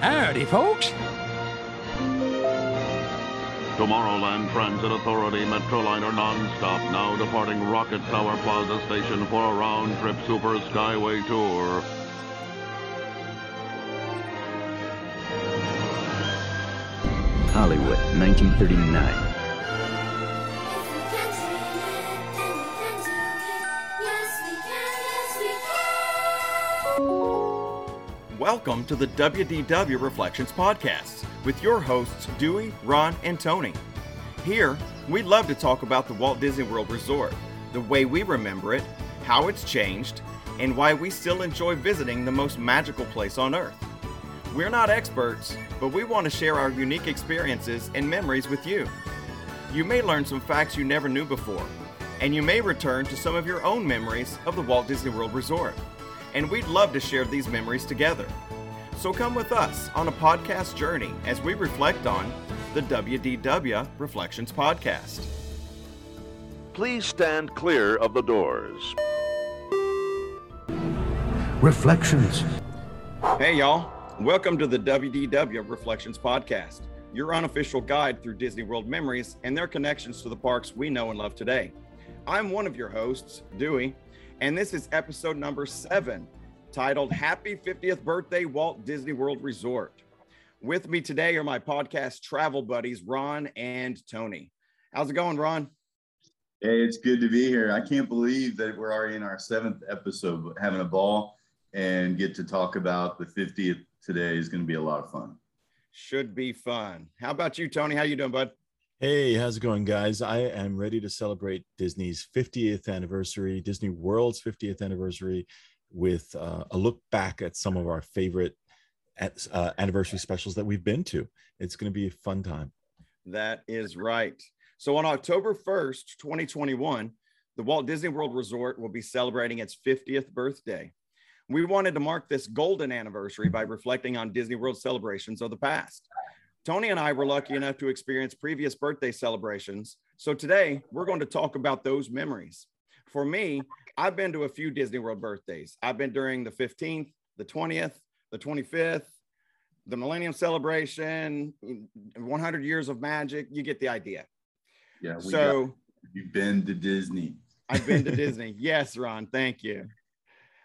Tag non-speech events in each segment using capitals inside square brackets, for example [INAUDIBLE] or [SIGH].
Howdy, folks. Tomorrowland Transit Authority Metroliner nonstop now departing Rocket Tower Plaza Station for a round-trip Super Skyway tour. Hollywood, 1939. Welcome to the WDW Reflections Podcast with your hosts Dewey, Ron, and Tony. Here, we love to talk about the Walt Disney World Resort, the way we remember it, how it's changed, and why we still enjoy visiting the most magical place on earth. We're not experts, but we want to share our unique experiences and memories with you. You may learn some facts you never knew before, and you may return to some of your own memories of the Walt Disney World Resort and we'd love to share these memories together. So come with us on a podcast journey as we reflect on the WDW Reflections Podcast. Please stand clear of the doors. Reflections. Hey, y'all. Welcome to the WDW Reflections Podcast, your unofficial guide through Disney World memories and their connections to the parks we know and love today. I'm one of your hosts, Dewey, and this is episode number seven, titled Happy 50th Birthday Walt Disney World Resort. With me today are my podcast travel buddies, Ron and Tony. How's it going, Ron? Hey, it's good to be here. I can't believe that we're already in our seventh episode, but having a ball and get to talk about the 50th today is going to be a lot of fun. Should be fun. How about you, Tony? How you doing, bud? Hey, how's it going, guys? I am ready to celebrate Disney's 50th anniversary, Disney World's 50th anniversary, with uh, a look back at some of our favorite uh, anniversary specials that we've been to. It's going to be a fun time. That is right. So, on October 1st, 2021, the Walt Disney World Resort will be celebrating its 50th birthday. We wanted to mark this golden anniversary by reflecting on Disney World celebrations of the past. Tony and I were lucky enough to experience previous birthday celebrations. So today we're going to talk about those memories. For me, I've been to a few Disney World birthdays. I've been during the 15th, the 20th, the 25th, the Millennium Celebration, 100 Years of Magic. You get the idea. Yeah. so got, you've been to Disney. I've been to [LAUGHS] Disney. Yes, Ron. Thank you.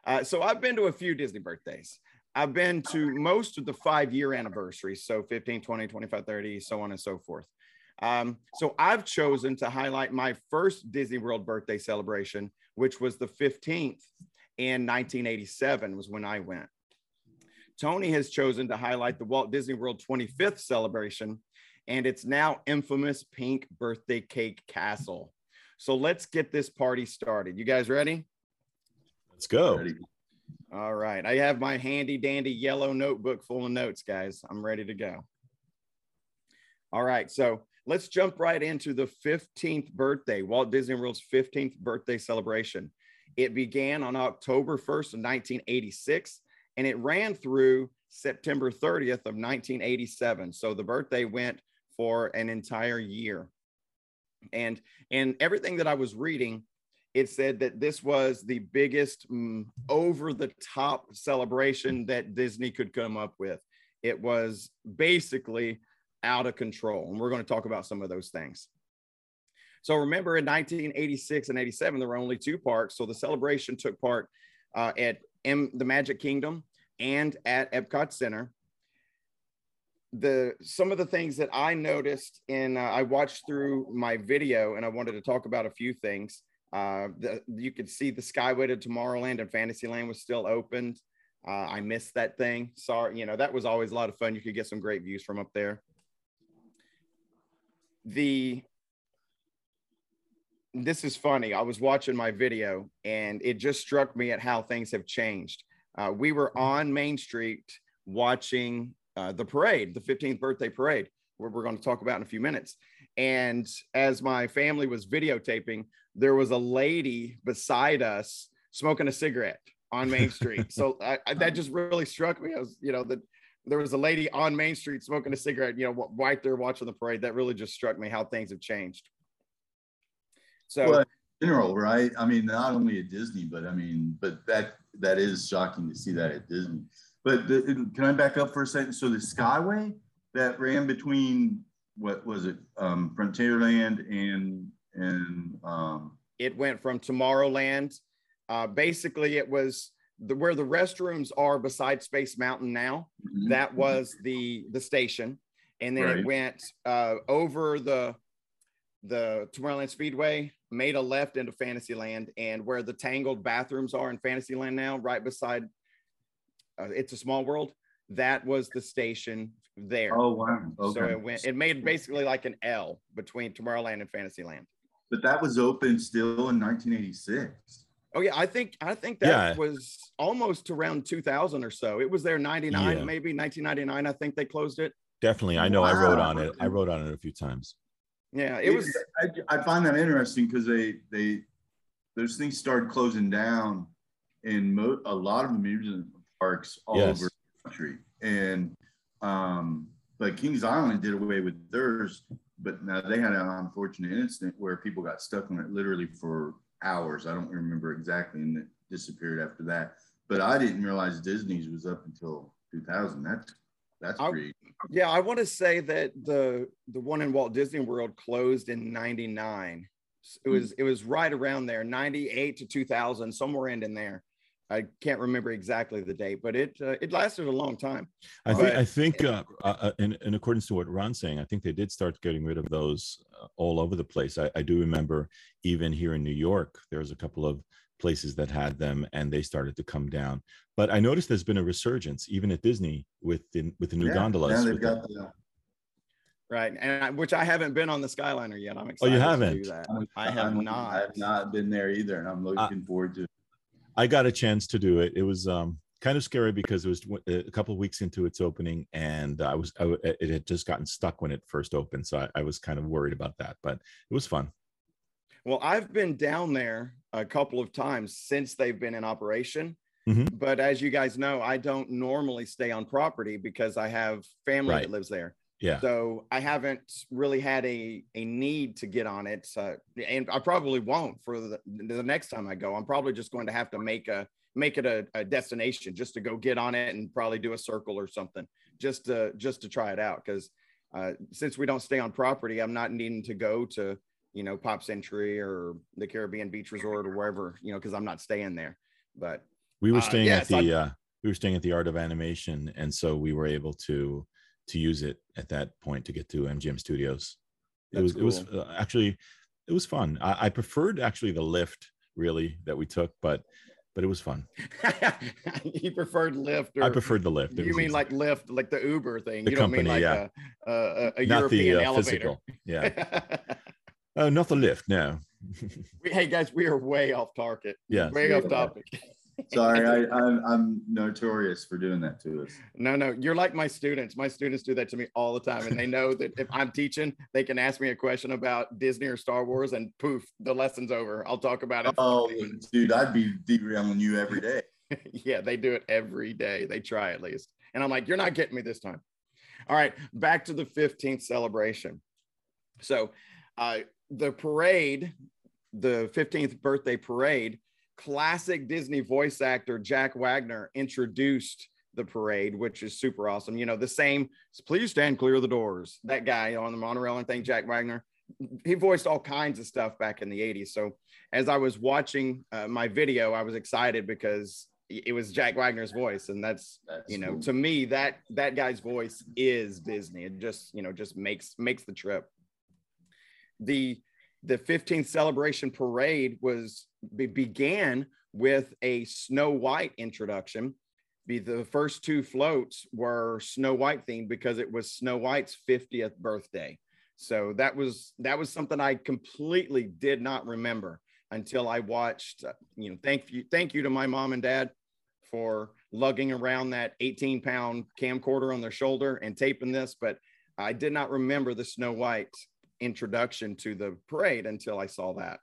Uh, so I've been to a few Disney birthdays. I've been to most of the five year anniversaries, so 15, 20, 25, 30, so on and so forth. Um, so I've chosen to highlight my first Disney World birthday celebration, which was the 15th in 1987, was when I went. Tony has chosen to highlight the Walt Disney World 25th celebration and its now infamous pink birthday cake castle. So let's get this party started. You guys ready? Let's go. Ready. All right. I have my handy dandy yellow notebook full of notes, guys. I'm ready to go. All right. So let's jump right into the 15th birthday, Walt Disney World's 15th birthday celebration. It began on October 1st of 1986 and it ran through September 30th of 1987. So the birthday went for an entire year. And and everything that I was reading it said that this was the biggest mm, over the top celebration that Disney could come up with. It was basically out of control. And we're going to talk about some of those things. So remember in 1986 and 87, there were only two parks. So the celebration took part uh, at M- the Magic Kingdom and at Epcot Center. The some of the things that I noticed and uh, I watched through my video and I wanted to talk about a few things uh, the, you could see the Skyway to Tomorrowland and Fantasyland was still opened. Uh, I missed that thing. Sorry, you know, that was always a lot of fun. You could get some great views from up there. The this is funny. I was watching my video and it just struck me at how things have changed. Uh, we were on Main Street watching uh, the parade, the 15th birthday parade, where we're going to talk about in a few minutes. And as my family was videotaping, there was a lady beside us smoking a cigarette on Main Street. so [LAUGHS] I, I, that just really struck me. I was, you know, that there was a lady on Main Street smoking a cigarette, you know, right there watching the parade. That really just struck me how things have changed. So, well, general, right? I mean, not only at Disney, but I mean, but that that is shocking to see that at Disney. But the, can I back up for a second? So the Skyway that ran between what was it, um, Frontierland and and um, it went from Tomorrowland. Uh, basically, it was the where the restrooms are beside Space Mountain now. mhm. That was the the station, and then Right. it went uh, over the the Tomorrowland Speedway, made a left into Fantasyland, and where the tangled bathrooms are in Fantasyland now, right beside uh, It's a Small World. That was the station there. Oh wow. Okay. So it went. It made basically like an L between Tomorrowland and Fantasyland. But that was open still in 1986. Oh yeah, I think I think that Yeah. was almost around 2000 or so. It was there 99, Yeah. maybe 1999. I think they closed it. Definitely. I know I wrote on it. I wrote on it a few times. Yeah, it was. I, I find that interesting because they they those things started closing down in mo- a lot of amusement parks all Yes. over the country, and um, but Kings Island did away with theirs, but now they had an unfortunate incident where people got stuck on it literally for hours. I don't remember exactly, and it disappeared after that. But I didn't realize Disney's was up until 2000. That's that's I- pretty. Yeah, I want to say that the the one in Walt Disney World closed in 99. It hmm. was it was right around there, 98 to 2000, somewhere in in there. I can't remember exactly the date, but it uh, it lasted a long time. I think Right. I think uh, uh, in, in accordance to what Ron's saying, I think they did start getting rid of those uh, all over the place. I, I do remember even here in New York, there was a couple of places that had them, and they started to come down. But I noticed there's been a resurgence even at Disney with the with the new Yeah, gondolas. Now they've with the- got the, Right, and I, which I haven't been on the Skyliner yet. I'm excited. Oh, you haven't? do that. I have not. I have not been there either, and I'm looking forward to. I got a chance to do it. It was um, kind of scary because it was a couple of weeks into its opening, and I was I, it had just gotten stuck when it first opened, so I, I was kind of worried about that. But it was fun. Well, I've been down there a couple of times since they've been in operation. Mhm. But as you guys know, I don't normally stay on property because I have family Right. that lives there. Yeah, So I haven't really had a, a need to get on it. So, and I probably won't for the, the next time I go. I'm probably just going to have to make a make it a, a destination just to go get on it and probably do a circle or something just to just to try it out. Because uh, since we don't stay on property, I'm not needing to go to you know Pop Century or the Caribbean Beach Resort or wherever you know because I'm not staying there. But we were Uh, staying yes, at the uh, we were staying at the Art of Animation, and so we were able to to use it at that point to get to MGM Studios. It was it was uh, actually it was fun. I, I preferred actually the lift really that we took, but but it was fun. [LAUGHS] you preferred Lyft. Or, I preferred the lift. You mean easy. like Lyft, like the Uber thing? The you don't mean company, like yeah. a, a, a, not European the uh, elevator. physical? Yeah, [LAUGHS] uh, not the lift. No. [LAUGHS] Hey guys, we are way off target. Yeah. way off topic. Sorry, I, [LAUGHS] I'm, I'm notorious for doing that to us. No, no, you're like my students. My students do that to me all the time, and they know that if I'm teaching, they can ask me a question about Disney or Star Wars, and poof, the lesson's over. I'll talk about it. Oh, dude, I'd be derailing you every day. [LAUGHS] yeah, they do it every day. They try at least. And I'm like, you're not getting me this time. All right, back to the 15th celebration. So, uh, the parade, the 15th birthday parade, classic Disney voice actor Jack Wagner introduced the parade, which is super awesome. You know, the same, please stand clear of the doors. That guy on the monorail and thing, Jack Wagner, he voiced all kinds of stuff back in the 80s. So, as I was watching uh, my video, I was excited because it was Jack Wagner's voice, and that's That's you know cool. to me that that guy's voice is Disney. It just you know just makes makes the trip. The the 15th celebration parade was be, began with a Snow White introduction. Be the first two floats were Snow White themed because it was Snow White's 50th birthday. So that was that was something I completely did not remember until I watched. uh, you know, thank you, thank you to my mom and dad for lugging around that 18 pound camcorder on their shoulder and taping this. But I did not remember the Snow White introduction to the parade until I saw that.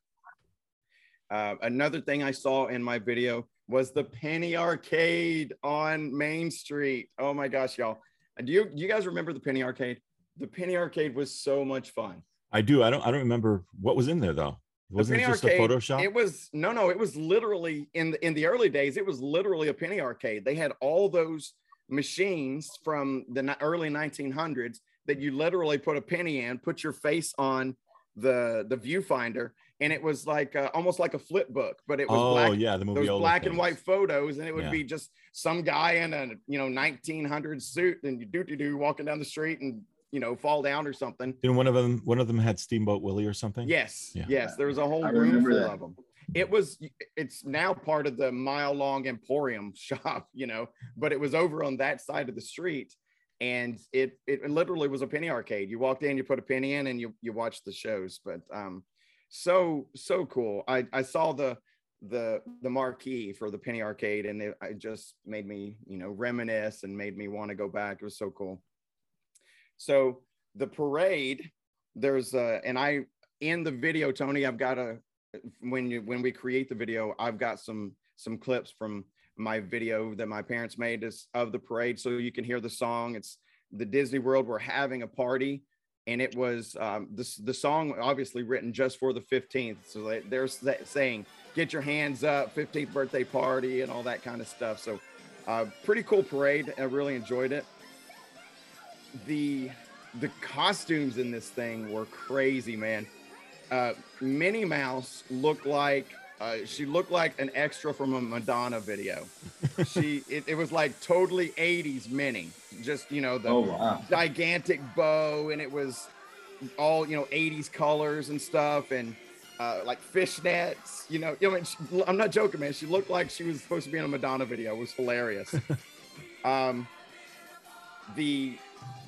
Uh, another thing I saw in my video was the Penny Arcade on Main Street. Oh my gosh, y'all! Do you you guys remember the Penny Arcade? The Penny Arcade was so much fun. I do. I don't. I don't remember what was in there though. Wasn't it just Arcade, a Photoshop? It was no, no. It was literally in the in the early days. It was literally a penny arcade. They had all those machines from the early 1900s that you literally put a penny in, put your face on the the viewfinder, and it was like uh, almost like a flip book, but it was Oh black, yeah, the movie. those black and white photos, and it would Yeah. be just some guy in a you know 1900 suit and you do do do walking down the street and you know fall down or something. Didn't one of them? One of them had Steamboat Willie or something. Yes, Yeah. yes. There was a whole I room full that. of them. It was. It's now part of the mile long Emporium [LAUGHS] shop, you know, but it was over on that side of the street, and it it literally was a penny arcade. You walked in, you put a penny in, and you you watched the shows. But um, so so cool. I I saw the the the marquee for the penny arcade, and it, it just made me you know reminisce and made me want to go back. It was so cool. So the parade, there's uh, and I in the video, Tony, I've got a when you when we create the video, I've got some some clips from my video that my parents made is of the parade, so you can hear the song. It's the Disney World. We're having a party, and it was um, the song obviously written just for the 15th. So they, they're saying, "Get your hands up, 15th birthday party," and all that kind of stuff. So, uh, pretty cool parade. I really enjoyed it. The the costumes in this thing were crazy, man. Uh, Minnie Mouse looked like uh, she looked like an extra from a Madonna video. she [LAUGHS] it, it was like totally 80s mini, just you know the Oh wow. gigantic bow, and it was all you know 80s colors and stuff, and uh, like fishnets. You know, you know, she, I'm not joking, man. She looked like she was supposed to be in a Madonna video. It was hilarious. [LAUGHS] um, the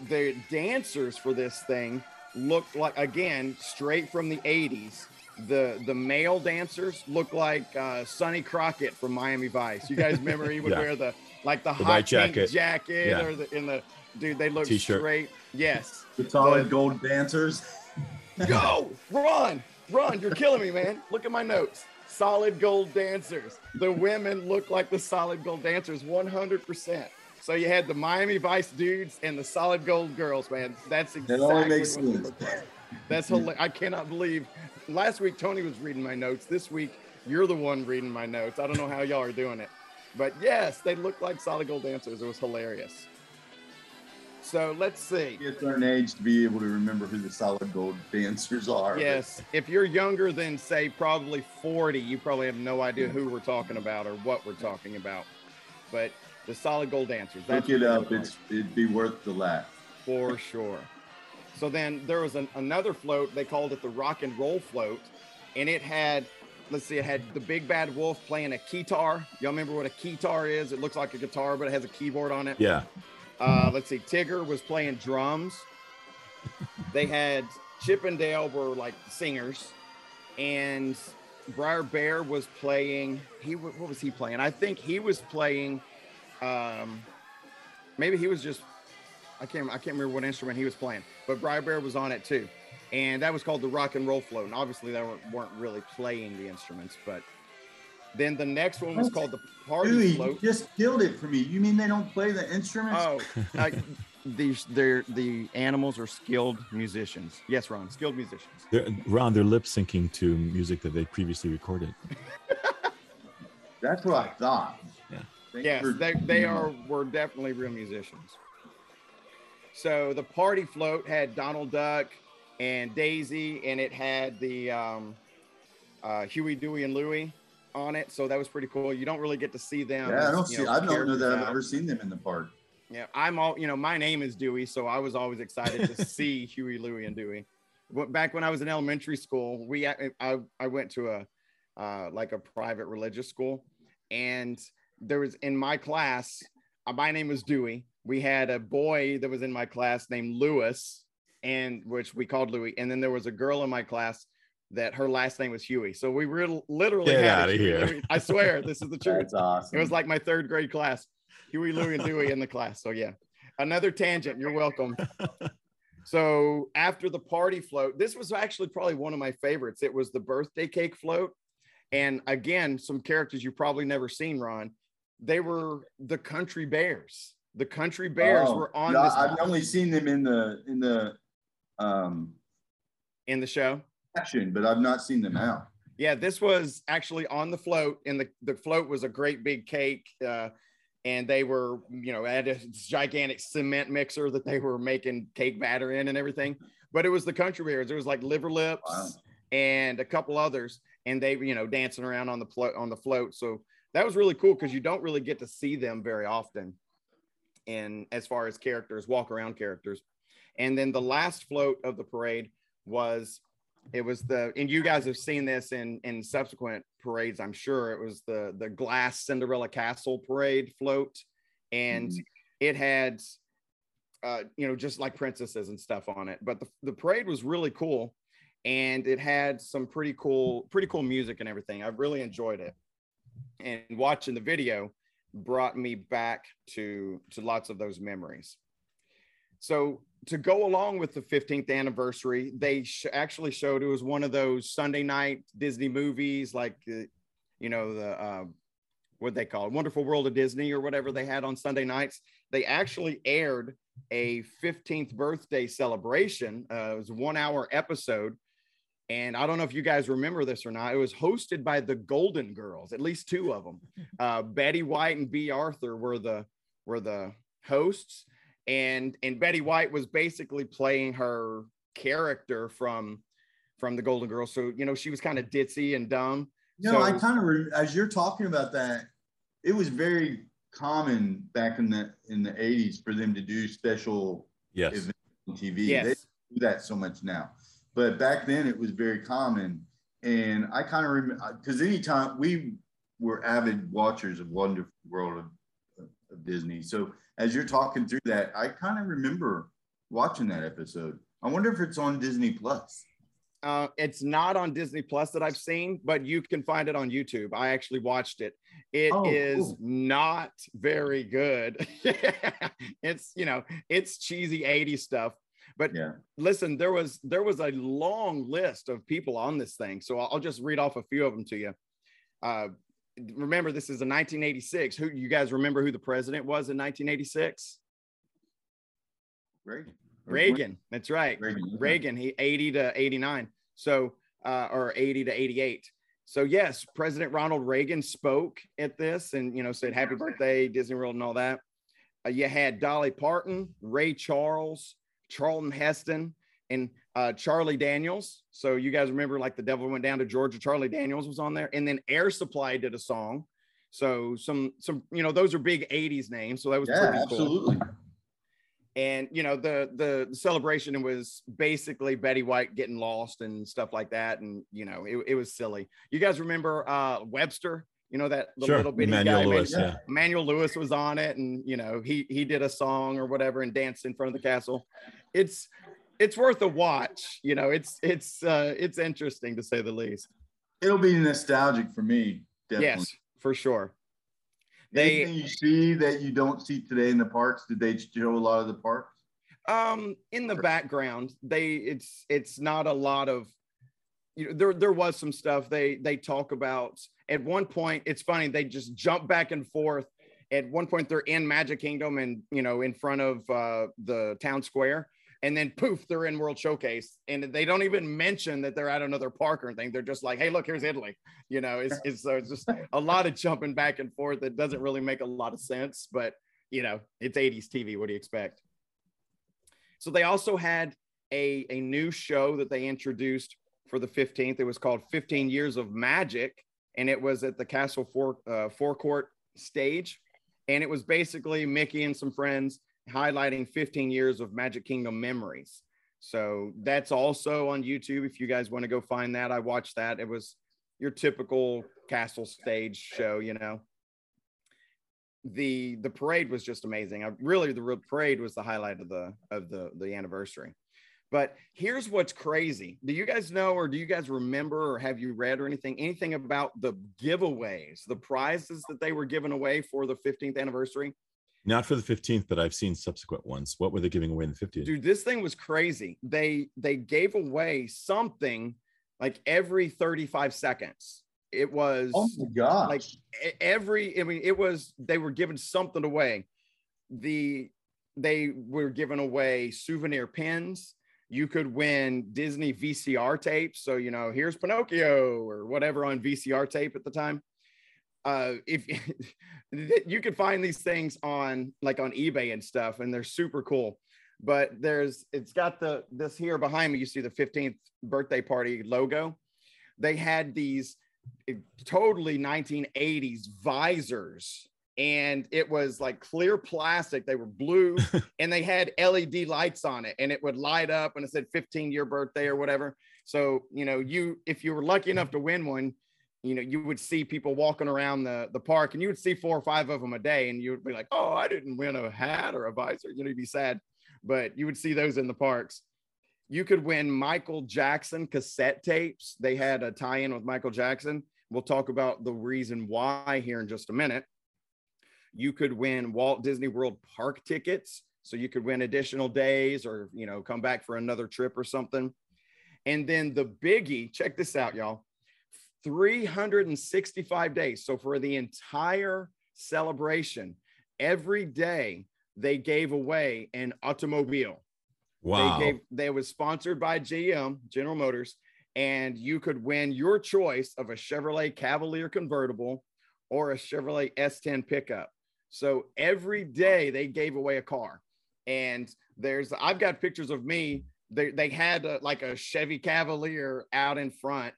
the dancers for this thing looked like again straight from the 80s the the male dancers look like uh sonny crockett from miami vice you guys remember he would [LAUGHS] Yeah. wear the like the, The hot white pink jacket. jacket Yeah. or the in the dude they look T-shirt. straight yes The solid The- gold dancers. [LAUGHS] go run run you're killing me man look at my notes solid gold dancers the women look like the solid gold dancers 100% so you had the miami vice dudes and the solid gold girls man that's exactly That only makes what they sense. That's hilarious i cannot believe last week tony was reading my notes this week you're the one reading my notes i don't know how y'all are doing it but yes they look like solid gold dancers it was hilarious so let's see It's a certain age to be able to remember who the solid gold dancers are. but Yes, if you're younger than say probably 40, you probably have no idea who we're talking about or what we're talking about. But the solid gold dancers, Look it up. like, It's it'd be worth the laugh. for sure. So then there was an, another float. They called it the rock and roll float, and it had, let's see, it had the big bad wolf playing a keytar. Y'all remember what a keytar is? It looks like a guitar, but it has a keyboard on it. Yeah. Uh, let's see, Tigger was playing drums. They had Chip and Dale were like singers, and Br'er Bear was playing. He what was he playing? I think he was playing. Um, maybe he was just. I can't. I can't remember what instrument he was playing, but Br'er Bear was on it too, and that was called the Rock and Roll Float. And obviously, they weren't, weren't really playing the instruments, but then the next one was called the Party Dewey, you Float. just killed it for me. You mean they don't play the instruments? Oh, I, these they're the animals are skilled musicians. Yes, Ron, skilled musicians. They're, Ron, they're lip syncing to music that they previously recorded. That's what I thought. Yeah. Thanks Yes, for- they they are were definitely real musicians. So the party float had Donald Duck and Daisy, and it had the um, uh, Huey, Dewey, and Louie on it. So that was pretty cool. You don't really get to see them. Yeah, I don't see. I don't know that I've out. ever seen them in the park. Yeah, I'm all you know. My name is Dewey, so I was always excited to [LAUGHS] see Huey, Louie, and Dewey. But Back when I was in elementary school, we I I went to a uh, like a private religious school, and there was in my class. Uh, my name was Dewey. We had a boy that was in my class named Lewis, and which we called Louie, and then there was a girl in my class that her last name was Huey. So we were literally Get had a outta Huey, here. Louie. I swear, this is the [LAUGHS] truth. That's awesome. It was like my third grade class. Huey, Louie, and Dewey in the class. So yeah, another tangent. You're welcome. [LAUGHS] So after the party float, this was actually probably one of my favorites. It was the birthday cake float, and again, some characters you've probably never seen. Ron, they were the Country Bears. The Country Bears Oh, were on no, this I've only seen them in the in the um in the show. action, but I've not seen them out. Yeah, this was actually on the float, and the, the float was a great big cake. Uh, and they were, you know, had a gigantic cement mixer that they were making cake batter in and everything. But it was the country bears. It was like liver lips Wow. and a couple others, and they, you know, dancing around on the float on the float. So that was really cool because you don't really get to see them very often. And as far as characters, walk around characters. And then the last float of the parade was it was the and you guys have seen this in in subsequent parades i'm sure. It was the the glass cinderella castle parade float. And Mhm. it had uh you know just like princesses and stuff on it. But the, the parade was really cool. And it had some pretty cool pretty cool music and everything. I really enjoyed it. And watching the video brought me back to to lots of those memories so to go along with the 15th anniversary, they sh- actually showed it was one of those Sunday night Disney movies, like uh, you know the uh, what they call it, Wonderful World of Disney or whatever they had on Sunday nights. They actually aired a 15th birthday celebration. Uh, it was a one hour episode. And I don't know if you guys remember this or not. It was hosted by the Golden Girls, at least two of them. [LAUGHS] Uh, Betty White and Bea Arthur were the were the hosts and and Betty White was basically playing her character from from the Golden Girls. So you know she was kind of ditzy and dumb. No, So- I kind of re- as you're talking about that, it was very common back in the in the 80s for them to do special Yes. events on TV. They Yes, do that so much now, but back then it was very common. And I kind of remember because anytime we were avid watchers of Wonderful World of, of Disney, so as you're talking through that, I kind of remember watching that episode. I wonder if it's on Disney Plus. uh, it's not on Disney Plus that I've seen, but you can find it on YouTube. I actually watched it. It is Oh, cool. not very good. [LAUGHS] it's you know it's cheesy 80s stuff. But Yeah. listen, there was there was a long list of people on this thing, so I'll, I'll just read off a few of them to you. Uh, remember, this is a 1986. Who you guys remember who the president was in 1986? Reagan. Reagan. That's right. Reagan. Reagan, he 80 to 89. So, uh, or 80 to 88. So, yes, President Ronald Reagan spoke at this and, you know, said happy birthday, Disney World, and all that. Uh, you had Dolly Parton, Ray Charles, Charlton Heston, and uh, Charlie Daniels. So, you guys remember like the devil went down to Georgia, Charlie Daniels was on there. And then Air Supply did a song. So, some, some, you know, those are big 80s names. So, that was Yeah, pretty cool absolutely. and you know the the celebration was basically betty white getting lost and stuff like that and you know it, it was silly you guys remember uh webster you know that the Sure. little bitty Emmanuel guy Lewis. yeah. Yeah. emmanuel lewis was on it and you know he he did a song or whatever and danced in front of the castle it's it's worth a watch you know it's it's uh it's interesting to say the least It'll be nostalgic for me. Definitely. yes for sure they- Anything you see that you don't see today in the parks? Did they show a lot of the parks? um in the background they it's it's not a lot of you know there there was some stuff they they talk about. At one point it's funny they just jump back and forth. At one point they're in magic kingdom and you know in front of uh the town square. And then poof they're in world showcase. And they don't even mention that they're at another park or anything. They're just like hey look here's italy. You know it's it's, so it's just a lot of jumping back and forth that doesn't really make a lot of sense. But you know it's 80s tv what do you expect? So they also had a, a new show that they introduced for the 15th. It was called 15 Years of Magic, and it was at the Castle Fore, uh, Forecourt stage. And it was basically Mickey and some friends highlighting 15 years of Magic Kingdom memories. So that's also on YouTube. If you guys want to go find that, I watched that. It was your typical castle stage show, you know. The the parade was just amazing. I, really, the real parade was the highlight of the of the the anniversary. But here's what's crazy. Do you guys know, or do you guys remember, or have you read or anything, anything about the giveaways, the prizes that they were giving away for the 15th anniversary? Not for the 15th, but I've seen subsequent ones. What were they giving away in the 50th? Dude, this thing was crazy. They they gave away something like every 35 seconds. It was Oh my gosh. like every i mean it was they were giving something away the they were giving away souvenir pins you could win disney vcr tapes so you know here's pinocchio or whatever on vcr tape at the time uh, if [LAUGHS] you could find these things on like on eBay and stuff, and they're super cool. But there's it's got the this here behind me. You see the 15th birthday party logo. They had these eh, totally 1980s visors and it was like clear plastic. They were blue [LAUGHS] and they had LED lights on it and it would light up and it said 15 year birthday or whatever. So, you know, you, if you were lucky enough to win one, you know, you would see people walking around the, the park and you would see four or five of them a day and you would be like, oh, I didn't win a hat or a visor. You know, you'd be sad, but you would see those in the parks. You could win Michael Jackson cassette tapes. They had a tie in with Michael Jackson. We'll talk about the reason why here in just a minute you could win Walt Disney World park tickets. So you could win additional days or, you know, come back for another trip or something. And then the biggie, check this out, y'all 365 days. So for the entire celebration, every day they gave away an automobile. Wow. They gave they was sponsored by GM, General Motors, and you could win your choice of a Chevrolet Cavalier convertible or a Chevrolet S10 pickup. So every day they gave away a car. And there's, I've got pictures of me. They, they had a, like a Chevy Cavalier out in front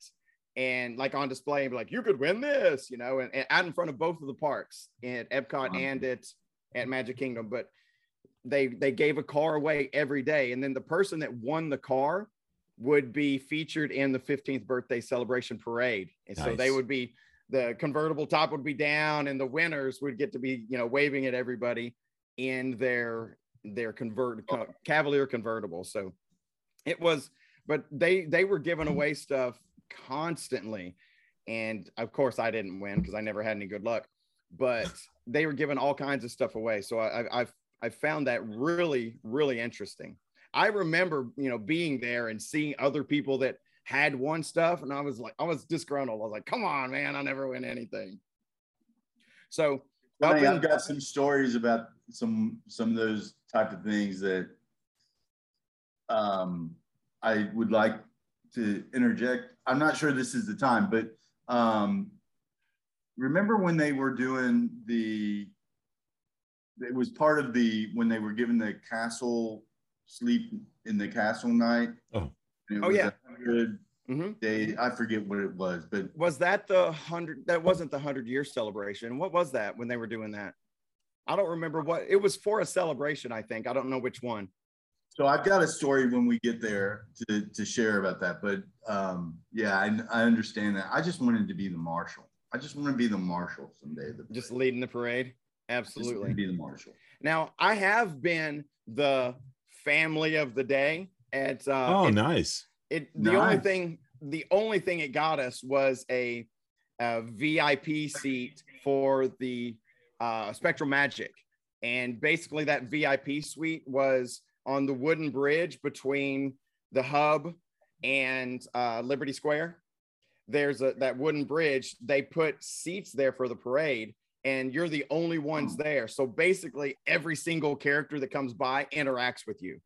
and like on display and be like, you could win this, you know, and, and out in front of both of the parks at Epcot wow. and at, at Magic Kingdom. But they, they gave a car away every day. And then the person that won the car would be featured in the 15th birthday celebration parade. And nice. so they would be the convertible top would be down and the winners would get to be you know waving at everybody in their their convert oh. cavalier convertible. So it was but they they were giving away stuff constantly. And of course i didn't win because i never had any good luck but [LAUGHS] they were giving all kinds of stuff away. So i i i found that really really interesting. I remember you know being there and seeing other people that had won stuff, and I was like, I was disgruntled. I was like, come on, man, I never win anything. So Funny, I've got some stories about some some of those type of things that um, I would like to interject. I'm not sure this is the time, but um, remember when they were doing the it was part of the when they were given the castle sleep in the castle night. Oh, oh yeah. Mm-hmm. Day, I forget what it was, but was that the hundred? That wasn't the hundred year celebration. What was that when they were doing that? I don't remember what it was for a celebration. I think I don't know which one. So I've got a story when we get there to, to share about that. But um, yeah, I, I understand that. I just wanted to be the marshal. I just want to be the marshal someday. The just leading the parade. Absolutely. be the marshal. Now I have been the family of the day at. Uh, oh, nice. It the nice. only thing the only thing it got us was a, a VIP seat for the uh, SpectroMagic, and basically that VIP suite was on the wooden bridge between the hub and uh, Liberty Square. There's a that wooden bridge. They put seats there for the parade, and you're the only ones there. So basically, every single character that comes by interacts with you.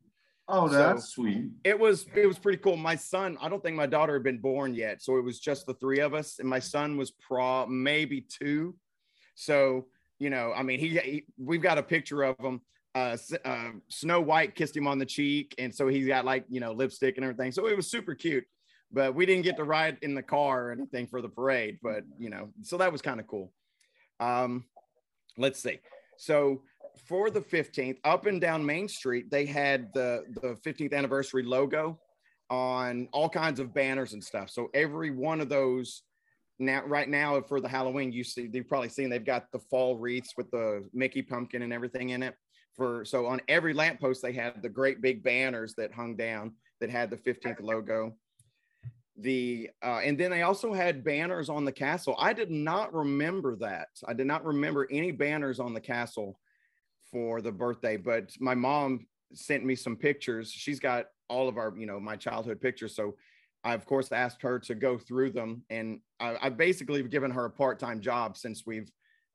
Oh, that's so sweet. It was it was pretty cool. My son, I don't think my daughter had been born yet, so it was just the three of us, and my son was pro maybe two. So you know, I mean, he, he we've got a picture of him. Uh, uh, Snow White kissed him on the cheek, and so he's got like you know lipstick and everything. So it was super cute. But we didn't get to ride in the car or anything for the parade. But you know, so that was kind of cool. Um, let's see. So for the 15th, up and down Main Street, they had the, the 15th anniversary logo on all kinds of banners and stuff. So every one of those now, right now for the Halloween, you see, they've probably seen they've got the fall wreaths with the Mickey pumpkin and everything in it. For so on every lamppost, they had the great big banners that hung down that had the 15th logo. The uh, and then they also had banners on the castle. I did not remember that. I did not remember any banners on the castle for the birthday, but my mom sent me some pictures. She's got all of our, you know, my childhood pictures. So I, of course, asked her to go through them. And I, I basically have given her a part time job since we've,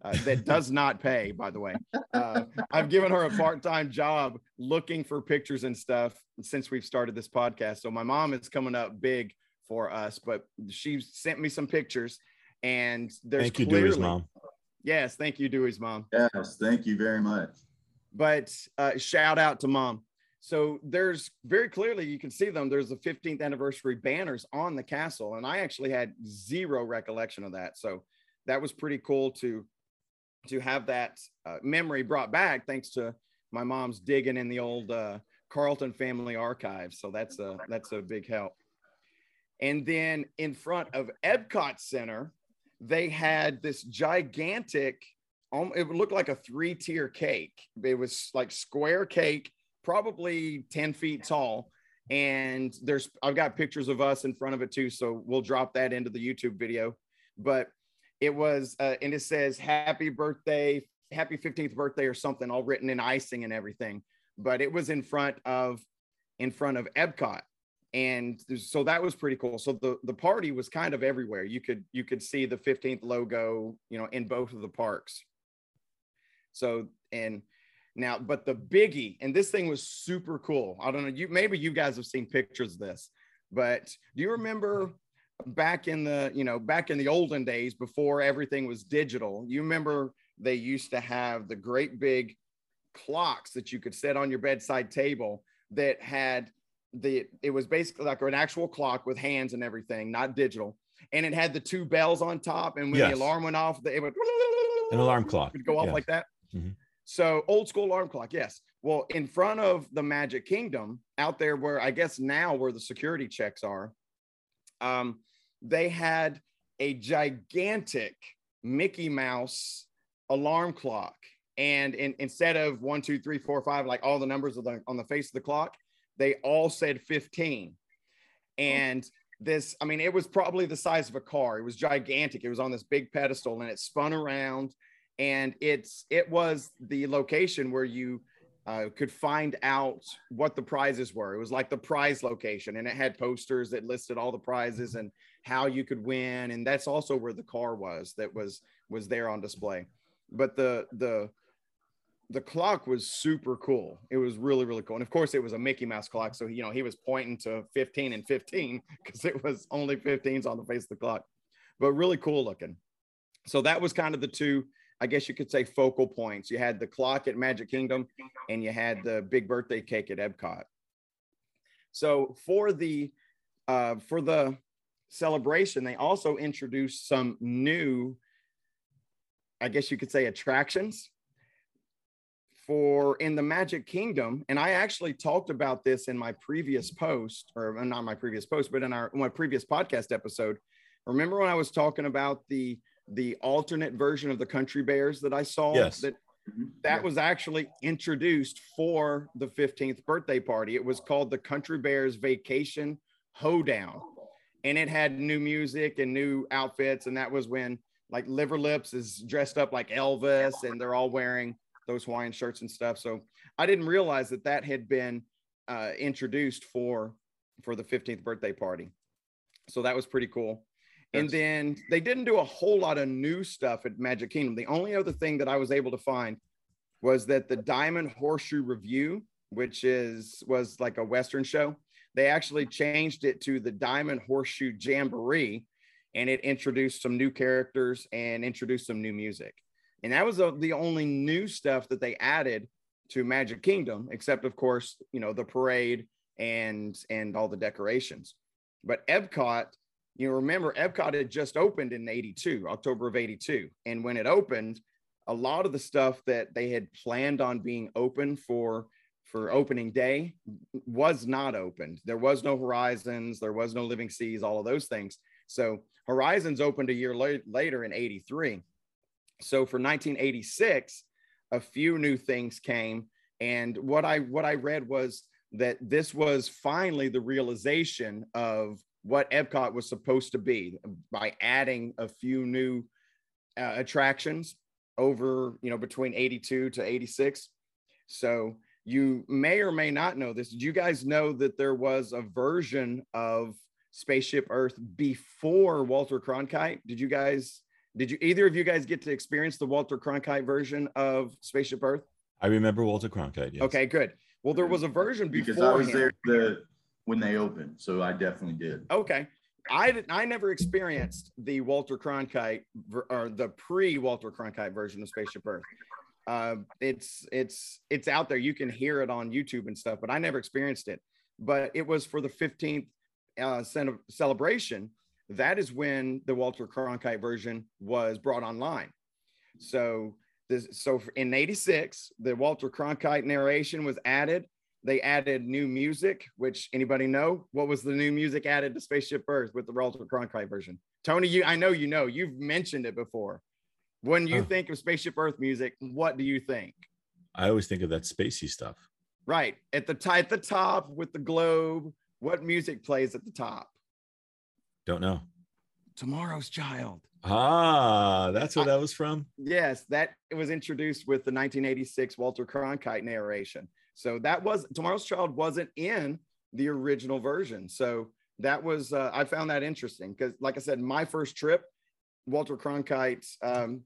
uh, that [LAUGHS] does not pay, by the way. Uh, I've given her a part time job looking for pictures and stuff since we've started this podcast. So my mom is coming up big for us, but she sent me some pictures and there's Thank you, clearly, Mom. Yes, thank you, Dewey's mom. Yes, thank you very much. But uh, shout out to mom. So there's very clearly you can see them. There's the 15th anniversary banners on the castle, and I actually had zero recollection of that. So that was pretty cool to to have that uh, memory brought back thanks to my mom's digging in the old uh, Carlton family archives. So that's a that's a big help. And then in front of Epcot Center, they had this gigantic. Um, it looked like a three-tier cake. It was like square cake probably 10 feet tall. And there's, I've got pictures of us in front of it too. So we'll drop that into the YouTube video. But it was, uh, and it says happy birthday, happy 15th birthday or something, all written in icing and everything. But it was in front of, in front of Epcot. And so that was pretty cool. So the, the party was kind of everywhere. You could, you could see the 15th logo, you know, in both of the parks. So, and now, but the biggie, and this thing was super cool. I don't know, you maybe you guys have seen pictures of this, but do you remember back in the, you know, back in the olden days before everything was digital? You remember they used to have the great big clocks that you could set on your bedside table that had the it was basically like an actual clock with hands and everything, not digital. And it had the two bells on top, and when yes. the alarm went off, it would an alarm clock would go off yes. like that. Mm-hmm. So old school alarm clock, yes. Well, in front of the Magic Kingdom, out there where I guess now where the security checks are, um, they had a gigantic Mickey Mouse alarm clock. And in, instead of one, two, three, four, five, like all the numbers the, on the face of the clock, they all said 15. And this, I mean, it was probably the size of a car. It was gigantic. It was on this big pedestal and it spun around and it's it was the location where you uh, could find out what the prizes were. It was like the prize location, and it had posters that listed all the prizes and how you could win. And that's also where the car was that was was there on display. But the the the clock was super cool. It was really really cool, and of course it was a Mickey Mouse clock. So you know he was pointing to 15 and 15 [LAUGHS] because it was only 15s on the face of the clock, but really cool looking. So that was kind of the two I guess you could say focal points. You had the clock at Magic Kingdom and you had the big birthday cake at Epcot. So for the uh, for the celebration, they also introduced some new, I guess you could say, attractions for in the Magic Kingdom. And I actually talked about this in my previous post, or not my previous post, but in our my previous podcast episode. Remember when I was talking about the the alternate version of the Country Bears that I saw. Yes. That mm-hmm. that was actually introduced for the 15th birthday party. It was called the Country Bears Vacation Hoedown. And it had new music and new outfits. And that was when like Liver Lips is dressed up like Elvis and they're all wearing those Hawaiian shirts and stuff. So I didn't realize that that had been uh, introduced for for the 15th birthday party. So that was pretty cool. And then they didn't do a whole lot of new stuff at Magic Kingdom. The only other thing that I was able to find was that the Diamond Horseshoe Revue, which is was like a Western show, they actually changed it to the Diamond Horseshoe Jamboree, and it introduced some new characters and introduced some new music. And that was the only new stuff that they added to Magic Kingdom, except of course, you know, the parade and and all the decorations. But Epcot you know, remember Epcot had just opened in 82, October of 82. And when it opened, a lot of the stuff that they had planned on being open for for opening day was not opened. There was no Horizons, there was no Living Seas, all of those things. So Horizons opened a year la- later in 83. So for 1986, a few new things came and what I what I read was that this was finally the realization of what Epcot was supposed to be by adding a few new uh, attractions over, you know, between 82 to 86. So you may or may not know this. Did you guys know that there was a version of Spaceship Earth before Walter Cronkite? Did you guys, did you, either of you guys get to experience the Walter Cronkite version of Spaceship Earth? I remember Walter Cronkite. Yes. Okay, good. Well, there was a version before because I was there the when they opened. So I definitely did. Okay. I did, I never experienced the Walter Cronkite or the pre Walter Cronkite version of Spaceship Earth. Uh, it's it's it's out there. You can hear it on YouTube and stuff, but I never experienced it. But it was for the 15th uh, celebration. That is when the Walter Cronkite version was brought online. So this so in 86 the walter cronkite narration was added they added new music which anybody know what was the new music added to spaceship earth with the walter cronkite version tony you i know you know you've mentioned it before when you Oh. think of spaceship earth music what do you think I always think of that spacey stuff. right at the t- at the top with the globe what music plays at the top Don't know. tomorrow's child Ah, that's where that was from. Yes, that it was introduced with the 1986 Walter Cronkite narration. So that was Tomorrow's Child wasn't in the original version. So that was uh, I found that interesting because, like I said, my first trip, Walter Cronkite, um,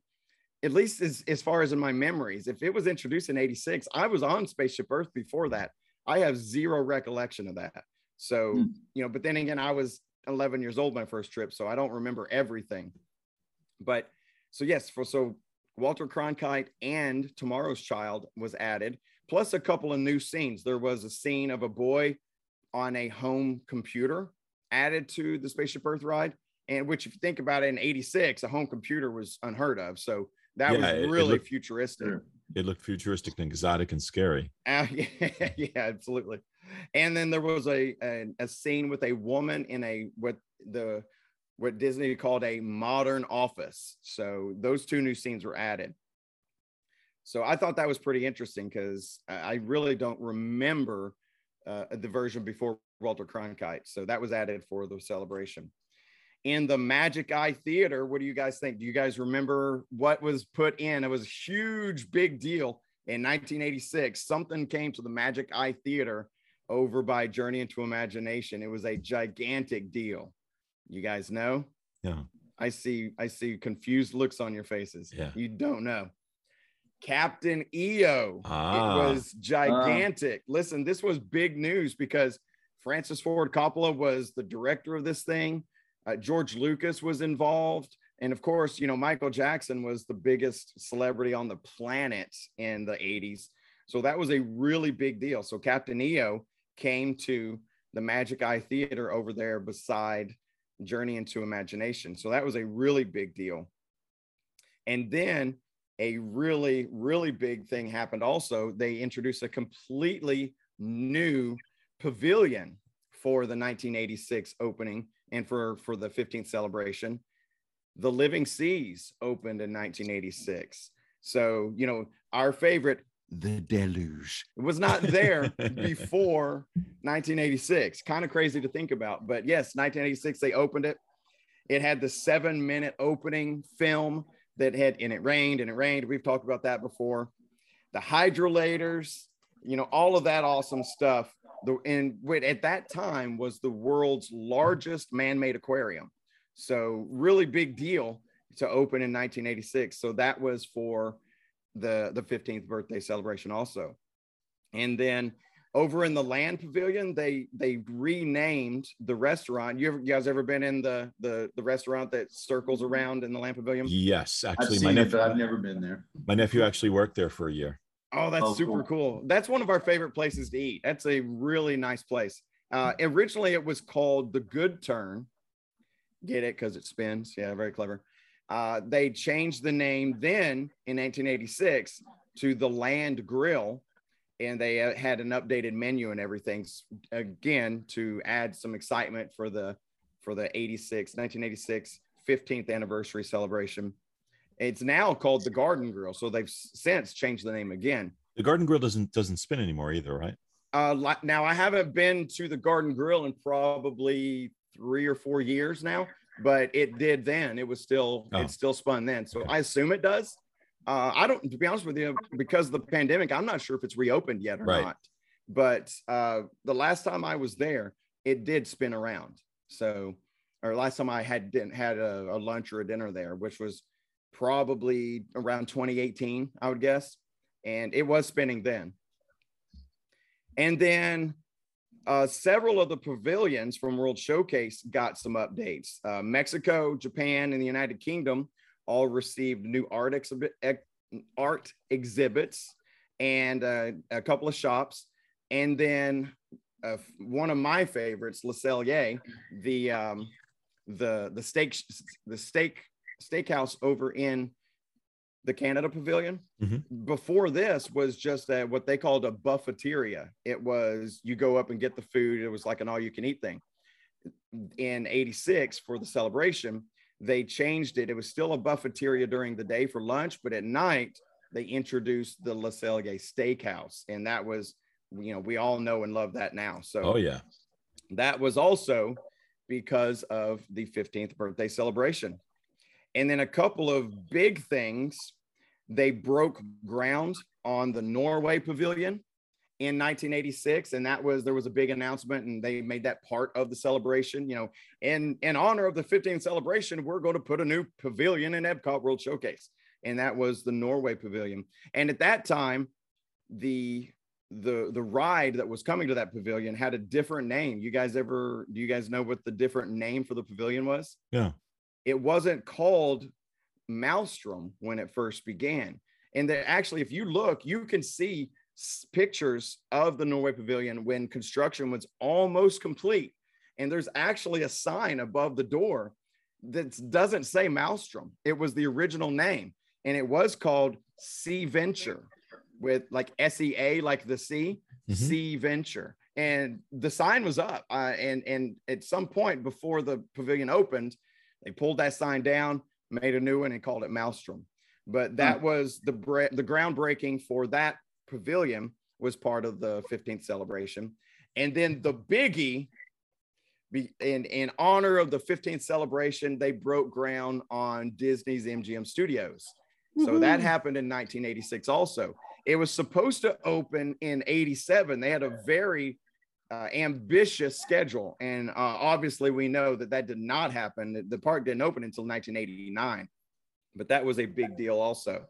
at least as as far as in my memories, if it was introduced in '86, I was on Spaceship Earth before that. I have zero recollection of that. So Hmm. you know, but then again, I was 11 years old my first trip, so I don't remember everything. But so yes, for so Walter Cronkite and Tomorrow's Child was added, plus a couple of new scenes. There was a scene of a boy on a home computer added to the Spaceship Earth ride, and which, if you think about it, in '86, a home computer was unheard of. So that Yeah, it- was it really looked- futuristic. It looked futuristic and exotic and scary. Uh, yeah, [LAUGHS] yeah, absolutely. And then there was a, a a scene with a woman in a what the what Disney called a modern office. So those two new scenes were added. So I thought that was pretty interesting because I really don't remember uh, the version before Walter Cronkite. So that was added for the celebration. In the Magic Eye Theater, what do you guys think? Do you guys remember what was put in? It was a huge, big deal in 1986. Something came to the Magic Eye Theater over by Journey into Imagination. It was a gigantic deal. You guys know? Yeah. I see I see confused looks on your faces. Yeah. You don't know. Captain EO. Ah. It was gigantic. Listen, this was big news because Francis Ford Coppola was the director of this thing. Uh, George Lucas was involved. And of course, you know, Michael Jackson was the biggest celebrity on the planet in the 80s. So that was a really big deal. So Captain EO came to the Magic Eye Theater over there beside Journey into Imagination. So that was a really big deal. And then a really, really big thing happened also. They introduced a completely new pavilion for the 1986 opening and for, for the 15th celebration. The Living Seas opened in 1986. So, you know, our favorite, The Deluge, It was not there [LAUGHS] before 1986. Kind of crazy to think about. But yes, 1986, they opened it. It had the seven minute opening film that had, and it rained and it rained. We've talked about that before. The hydrolators, you know, all of that awesome stuff. The, and what at that time was the world's largest man made aquarium. So, really big deal to open in 1986. So, that was for the, the 15th birthday celebration also. And then over in the land pavilion, they they renamed the restaurant. You ever you guys ever been in the the the restaurant that circles around in the land pavilion? Yes, I've actually, my seen it, nephew, I've never been there. my nephew actually worked there for a year. Oh, that's Oh, super cool. That's one of our favorite places to eat. That's a really nice place. Uh, originally, it was called the Good Turn. Get it? Because it spins. Yeah, very clever. Uh, they changed the name then in 1986 to the Land Grill, and they uh, had an updated menu and everything again to add some excitement for the for the 86 1986 15th anniversary celebration. It's now called the Garden Grill, so they've since changed the name again. The Garden Grill doesn't doesn't spin anymore either, right? Uh, now I haven't been to the Garden Grill in probably three or four years now, but it did then. It was still Oh. it still spun then, so. I assume it does. Uh, I don't, to be honest with you, because of the pandemic, I'm not sure if it's reopened yet or Right. not. But uh, the last time I was there, it did spin around. So, or last time I had didn't had a, a lunch or a dinner there, which was probably around 2018, I would guess, and it was spinning then. And then uh, several of the pavilions from World Showcase got some updates. Uh, Mexico, Japan, and the United Kingdom all received new art, exhibit, ex, art exhibits and uh, a couple of shops. And then uh, one of my favorites, Le Cellier, the um, the the steak the steak steakhouse over in the Canada Pavilion. Mhm. Before this was just a, what they called a buffeteria. It was you go up and get the food. It was like an all you can eat thing. In 86 for the celebration, they changed it. It was still a buffeteria during the day for lunch, but at night they introduced the Cellier Steakhouse. And that was, you know, we all know and love that now. So Oh yeah. that was also because of the 15th birthday celebration. And then a couple of big things. They broke ground on the Norway Pavilion in 1986 and that was there was a big announcement and they made that part of the celebration you know in in honor of the 15th celebration we're going to put a new pavilion in epcot world showcase and that was the norway pavilion and at that time the the the ride that was coming to that pavilion had a different name you guys ever do you guys know what the different name for the pavilion was Yeah. It wasn't called Maelstrom when it first began. And that actually, if you look, you can see pictures of the Norway Pavilion when construction was almost complete. And there's actually a sign above the door that doesn't say Maelstrom. It was the original name, and it was called Sea Venture with like S E A, like the sea, Mhm. Sea Venture. And the sign was up. Uh, and and at some point before the pavilion opened, they pulled that sign down, made a new one, and called it Maelstrom. But that hmm. was the bre- the groundbreaking for that pavilion was part of the 15th celebration. And then the biggie, be, in, in honor of the 15th celebration, they broke ground on Disney's MGM Studios. So that happened in 1986 also. It was supposed to open in 87. They had a very uh, ambitious schedule. And uh, obviously, we know that that did not happen. The- park didn't open until 1989, but that was a big deal also.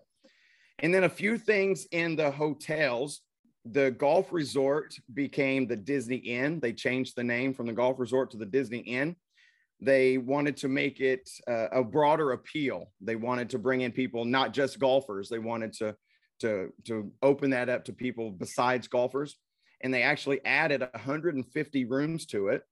And then a few things in the hotels. The golf resort became the Disney Inn. They changed the name from the golf resort to the Disney Inn. They wanted to make it uh, a broader appeal. They wanted to bring in people, not just golfers. They wanted to to to open that up to people besides golfers and they actually added 150 rooms to it.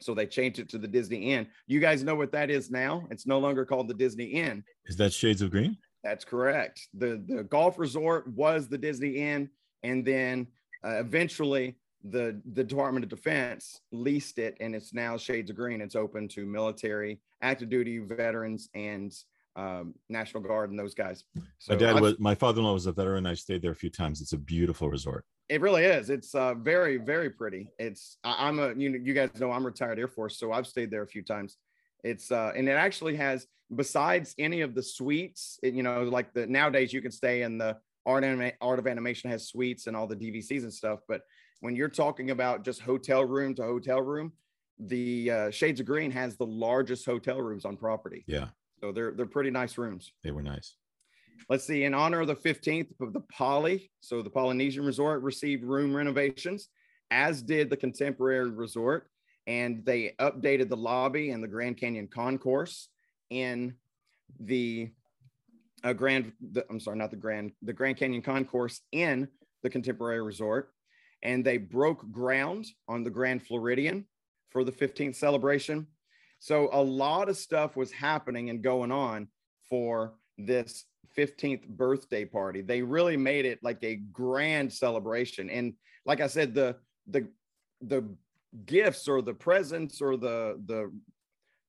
So they changed it to the Disney Inn. You guys know what that is now? It's no longer called the Disney Inn. Is that Shades of Green? That's correct. The the golf resort was the Disney Inn, and then uh, eventually the the Department of Defense leased it, and it's now Shades of Green. It's open to military, active duty veterans, and um, National Guard, and those guys. So my dad I've- was my father-in-law was a veteran. I stayed there a few times. It's a beautiful resort. It really is. It's uh, very, very pretty. It's I, I'm a you know you guys know I'm retired Air Force, so I've stayed there a few times. It's uh, and it actually has besides any of the suites, it, you know, like the nowadays you can stay in the art anima- art of animation has suites and all the DVCs and stuff. But when you're talking about just hotel room to hotel room, the uh, Shades of Green has the largest hotel rooms on property. Yeah, So they're they're pretty nice rooms. they were nice. Let's see, in honor of the 15th of the Poly, so the Polynesian Resort received room renovations, as did the Contemporary Resort. And they updated the lobby and the Grand Canyon Concourse in the uh, Grand, the, I'm sorry, not the Grand, the Grand Canyon Concourse in the Contemporary Resort. And they broke ground on the Grand Floridian for the 15th celebration. So a lot of stuff was happening and going on for this 15th birthday party. They really made it like a grand celebration. And like I said, the the the gifts or the presents or the the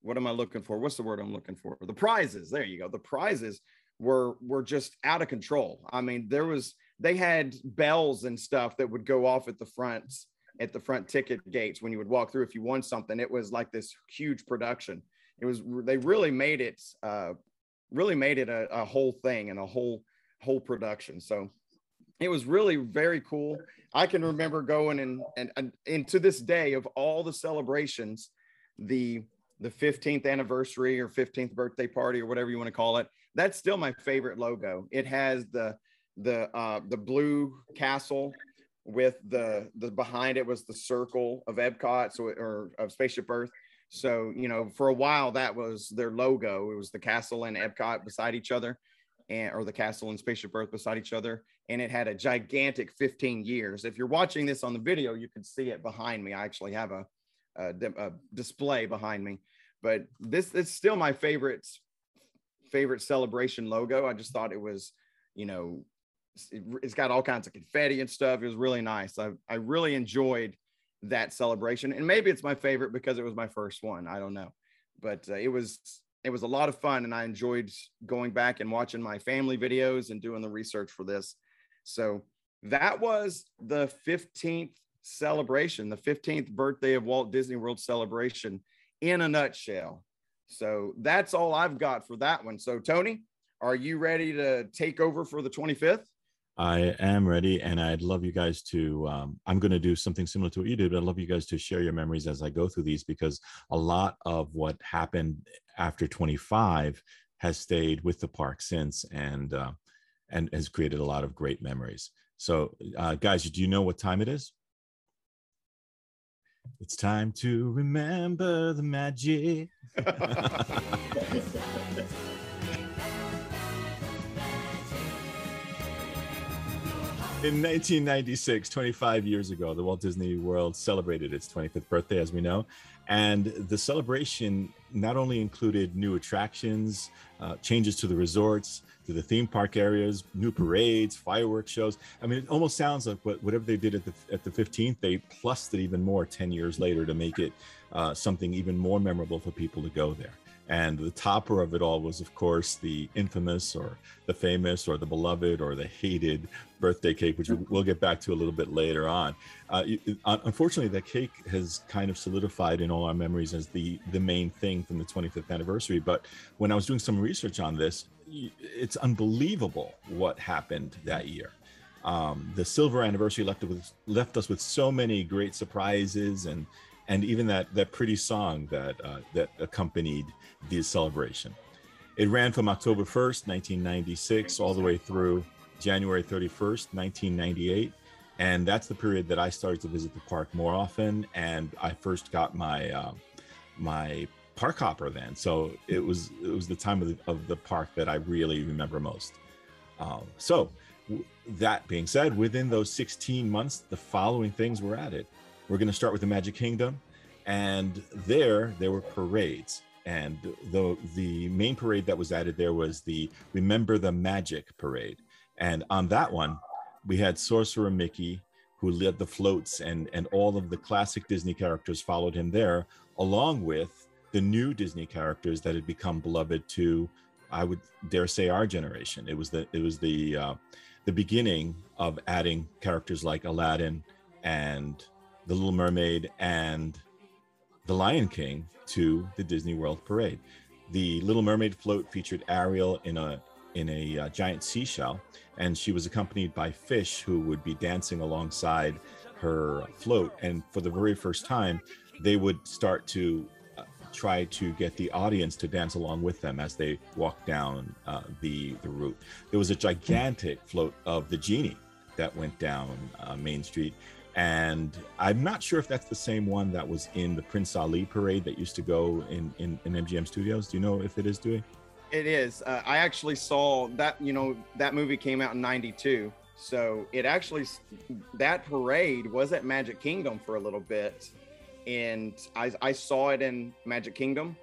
what am I looking for? What's the word I'm looking for? The prizes. There you go. The prizes were were just out of control. I mean, there was they had bells and stuff that would go off at the front at the front ticket gates when you would walk through if you won something. It was like this huge production. It was they really made it uh really made it a, a whole thing and a whole whole production. So it was really very cool. I can remember going and and and, and to this day of all the celebrations, the the 15th anniversary or 15th birthday party or whatever you want to call it, that's still my favorite logo. It has the the uh the blue castle with the the behind it was the circle of Epcot, so or of Spaceship Earth. So you know, for a while that was their logo. It was the castle and Epcot beside each other, and or the castle and Spaceship Earth beside each other, and it had a gigantic 15 years. If you're watching this on the video, you can see it behind me. I actually have a, a, a display behind me, but this is still my favorite favorite celebration logo. I just thought it was, you know, it, has got all kinds of confetti and stuff. It was really nice. I, I really enjoyed that celebration, and maybe it's my favorite because it was my first one. I don't know, but uh, it was it was a lot of fun, and I enjoyed going back and watching my family videos and doing the research for this. So that was the 15th celebration, the 15th birthday of Walt Disney World celebration in a nutshell. So that's all I've got for that one. So, Tony, are you ready to take over for the 25th? I am ready, and I'd love you guys to. Um, I'm going to do something similar to what you did, but I'd love you guys to share your memories as I go through these because a lot of what happened after 25 has stayed with the park since, and uh, and has created a lot of great memories. So, uh, guys, do you know what time it is? It's time to remember the magic. [LAUGHS] [LAUGHS] In 1996, 25 years ago, the Walt Disney World celebrated its 25th birthday, as we know. And the celebration not only included new attractions, uh, changes to the resorts, to the theme park areas, new parades, fireworks shows. I mean, it almost sounds like what, whatever they did at the at the 15th, they plussed it even more 10 years later to make it uh, something even more memorable for people to go there. And the topper of it all was, of course, the infamous or the famous or the beloved or the hated birthday cake, which we'll get back to a little bit later on. Uh, unfortunately, that cake has kind of solidified in all our memories as the, the main thing from the 25th anniversary. But when I was doing some research on this, it's unbelievable what happened that year. Um, the silver anniversary left, with, left us with so many great surprises and and even that that pretty song that uh, that accompanied the celebration. It ran from October 1st, 1996, all the way through January 31st, 1998. And that's the period that I started to visit the park more often. And I first got my uh, my park hopper then. So it was it was the time of the, of the park that I really remember most. Um, so that being said, within those 16 months, the following things were added. We're going to start with the Magic Kingdom, and there there were parades. And the the main parade that was added there was the remember the magic parade. And on that one we had sorcerer mickey who led the floats and and all of the classic disney characters followed him there along with the new disney characters that had become beloved to i would dare say our generation. It was the it was the uh, the beginning of adding characters like aladdin and the little mermaid and the lion king to the Disney World Parade. The Little Mermaid float featured Ariel in a in a uh, giant seashell, and she was accompanied by fish who would be dancing alongside her float. And for the very first time, they would start to uh, try to get the audience to dance along with them as they walk down uh, the the route. There was a gigantic float of the genie that went down uh, Main Street, and I'm not sure if that's the same one that was in the Prince Ali parade that used to go in in, in MGM Studios. Do you know if it is doing? It is. Uh, I actually saw that. You know, that movie came out in '92, so it actually that parade was at Magic Kingdom for a little bit, and I, I saw it in Magic Kingdom,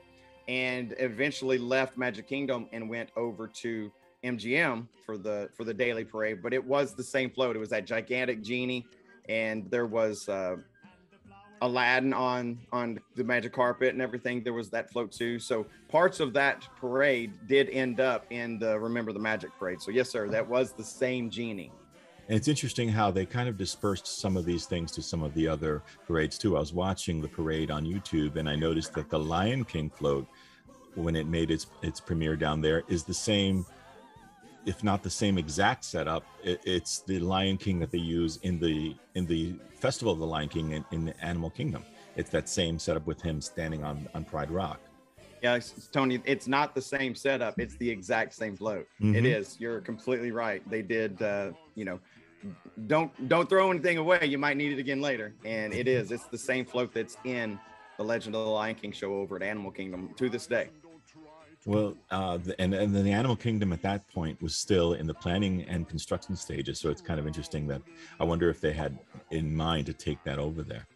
and eventually left Magic Kingdom and went over to MGM for the for the daily parade. But it was the same float. It was that gigantic genie and there was uh, Aladdin on on the magic carpet and everything. There was that float too. So parts of that parade did end up in the Remember the Magic parade. So yes, sir, that was the same genie. And it's interesting how they kind of dispersed some of these things to some of the other parades too. I was watching the parade on YouTube and I noticed that the Lion King float, when it made its its premiere down there, is the same if not the same exact setup, it, it's the Lion King that they use in the in the Festival of the Lion King in, in the Animal Kingdom. It's that same setup with him standing on on Pride Rock. Yeah, Tony, it's not the same setup. It's the exact same float. Mm-hmm. It is. You're completely right. They did, uh, you know, don't don't throw anything away. You might need it again later. And it is. It's the same float that's in the Legend of the Lion King show over at Animal Kingdom to this day. Well, uh, and and then the Animal Kingdom at that point was still in the planning and construction stages. So it's kind of interesting that I wonder if they had in mind to take that over there.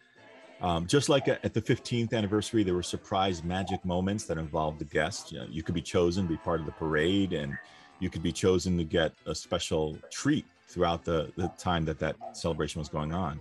Um, just like at the 15th anniversary, there were surprise magic moments that involved the guests. You, know, you could be chosen to be part of the parade, and you could be chosen to get a special treat throughout the, the time that that celebration was going on.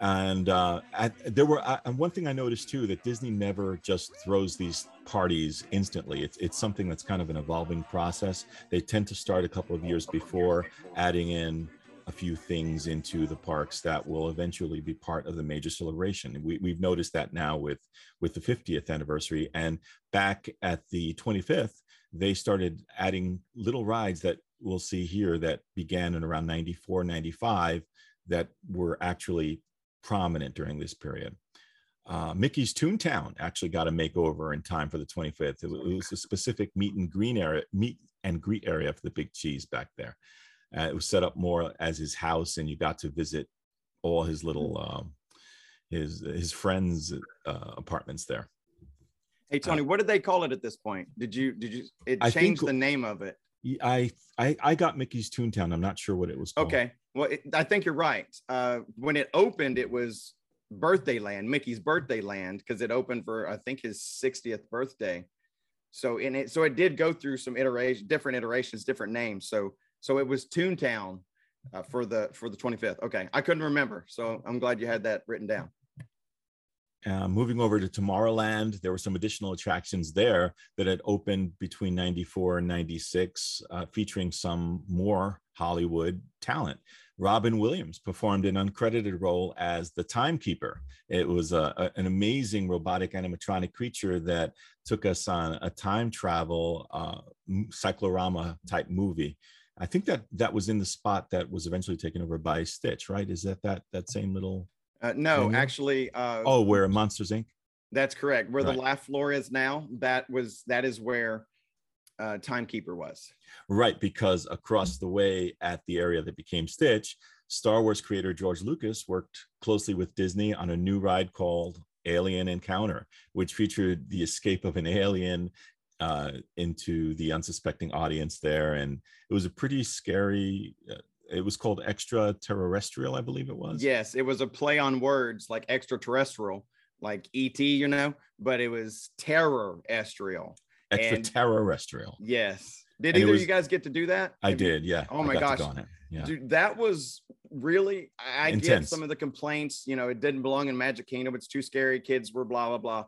And uh, at, there were and one thing I noticed too that Disney never just throws these parties instantly. It's it's something that's kind of an evolving process. They tend to start a couple of years before, adding in a few things into the parks that will eventually be part of the major celebration. We, we've noticed that now with with the 50th anniversary, and back at the 25th, they started adding little rides that we'll see here that began in around 94, 95 that were actually prominent during this period. Uh, Mickey's Toontown actually got a makeover in time for the 25th. It was a specific meet and green area, meet and greet area for the Big Cheese back there. Uh, it was set up more as his house, and you got to visit all his little um, his his friends' uh, apartments there. Hey Tony, uh, what did they call it at this point? Did you did you it I changed think, the name of it? I, I I got Mickey's Toontown. I'm not sure what it was called. Okay, well it, I think you're right. Uh, when it opened, it was Birthday Land, Mickey's Birthday Land, because it opened for I think his 60th birthday. So in it, so it did go through some iterations, different iterations, different names. So so it was Toontown uh, for the for the 25th. Okay, I couldn't remember, so I'm glad you had that written down. Uh, moving over to Tomorrowland, there were some additional attractions there that had opened between 94 and 96, uh, featuring some more Hollywood talent. Robin Williams performed an uncredited role as the timekeeper. It was a, a, an amazing robotic animatronic creature that took us on a time travel uh, cyclorama type movie. I think that that was in the spot that was eventually taken over by Stitch, right? Is that that that same little? Uh, no, actually. Uh, oh, where Monsters Inc. That's correct. Where right. the laugh floor is now, that was that is where uh, Timekeeper was. Right, because across the way at the area that became Stitch, Star Wars creator George Lucas worked closely with Disney on a new ride called Alien Encounter, which featured the escape of an alien uh, into the unsuspecting audience there. And it was a pretty scary. Uh, it was called extraterrestrial, I believe it was. Yes, it was a play on words like extraterrestrial, like ET, you know, but it was terrestrial. Extraterrestrial. Yes. Did and either was, you guys get to do that? I did, yeah. Oh my gosh. Yeah. Dude, that was really I Intense. get some of the complaints, you know, it didn't belong in Magic Kingdom. It's too scary. Kids were blah blah blah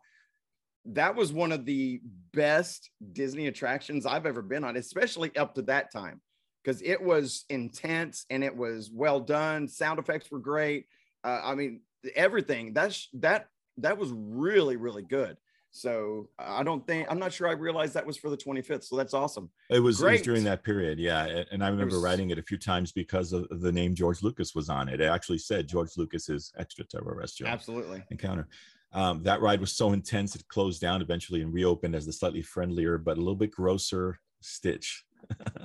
that was one of the best Disney attractions I've ever been on, especially up to that time, because it was intense and it was well done. Sound effects were great. Uh, I mean, everything. That's that that was really really good. So I don't think I'm not sure I realized that was for the 25th. So that's awesome. It was, it was during that period, yeah. And I remember was, writing it a few times because of the name George Lucas was on it. It actually said George Lucas's extraterrestrial absolutely encounter. Um, that ride was so intense it closed down eventually and reopened as the slightly friendlier but a little bit grosser Stitch.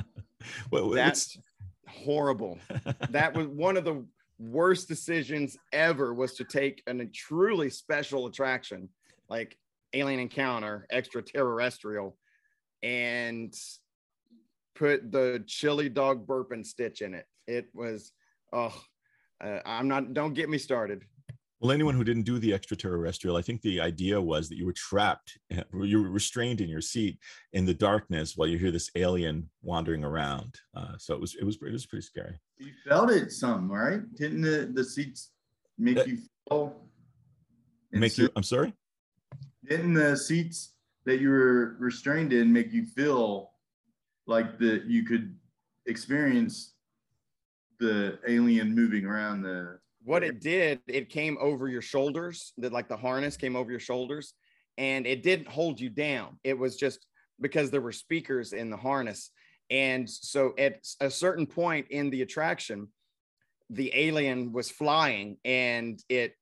[LAUGHS] well, That's horrible. [LAUGHS] that was one of the worst decisions ever was to take a truly special attraction like Alien Encounter, extraterrestrial, and put the chili dog burping stitch in it. It was, oh, uh, I'm not, don't get me started. Well, anyone who didn't do the extraterrestrial, I think the idea was that you were trapped, [LAUGHS] you were restrained in your seat in the darkness while you hear this alien wandering around. Uh, so it was, it was, it was pretty scary. You felt it some, right? Didn't the, the seats make that, you feel? Make you? I'm sorry. Didn't the seats that you were restrained in make you feel like that you could experience the alien moving around the what it did, it came over your shoulders, that like the harness came over your shoulders, and it didn't hold you down. It was just because there were speakers in the harness. And so at a certain point in the attraction, the alien was flying and it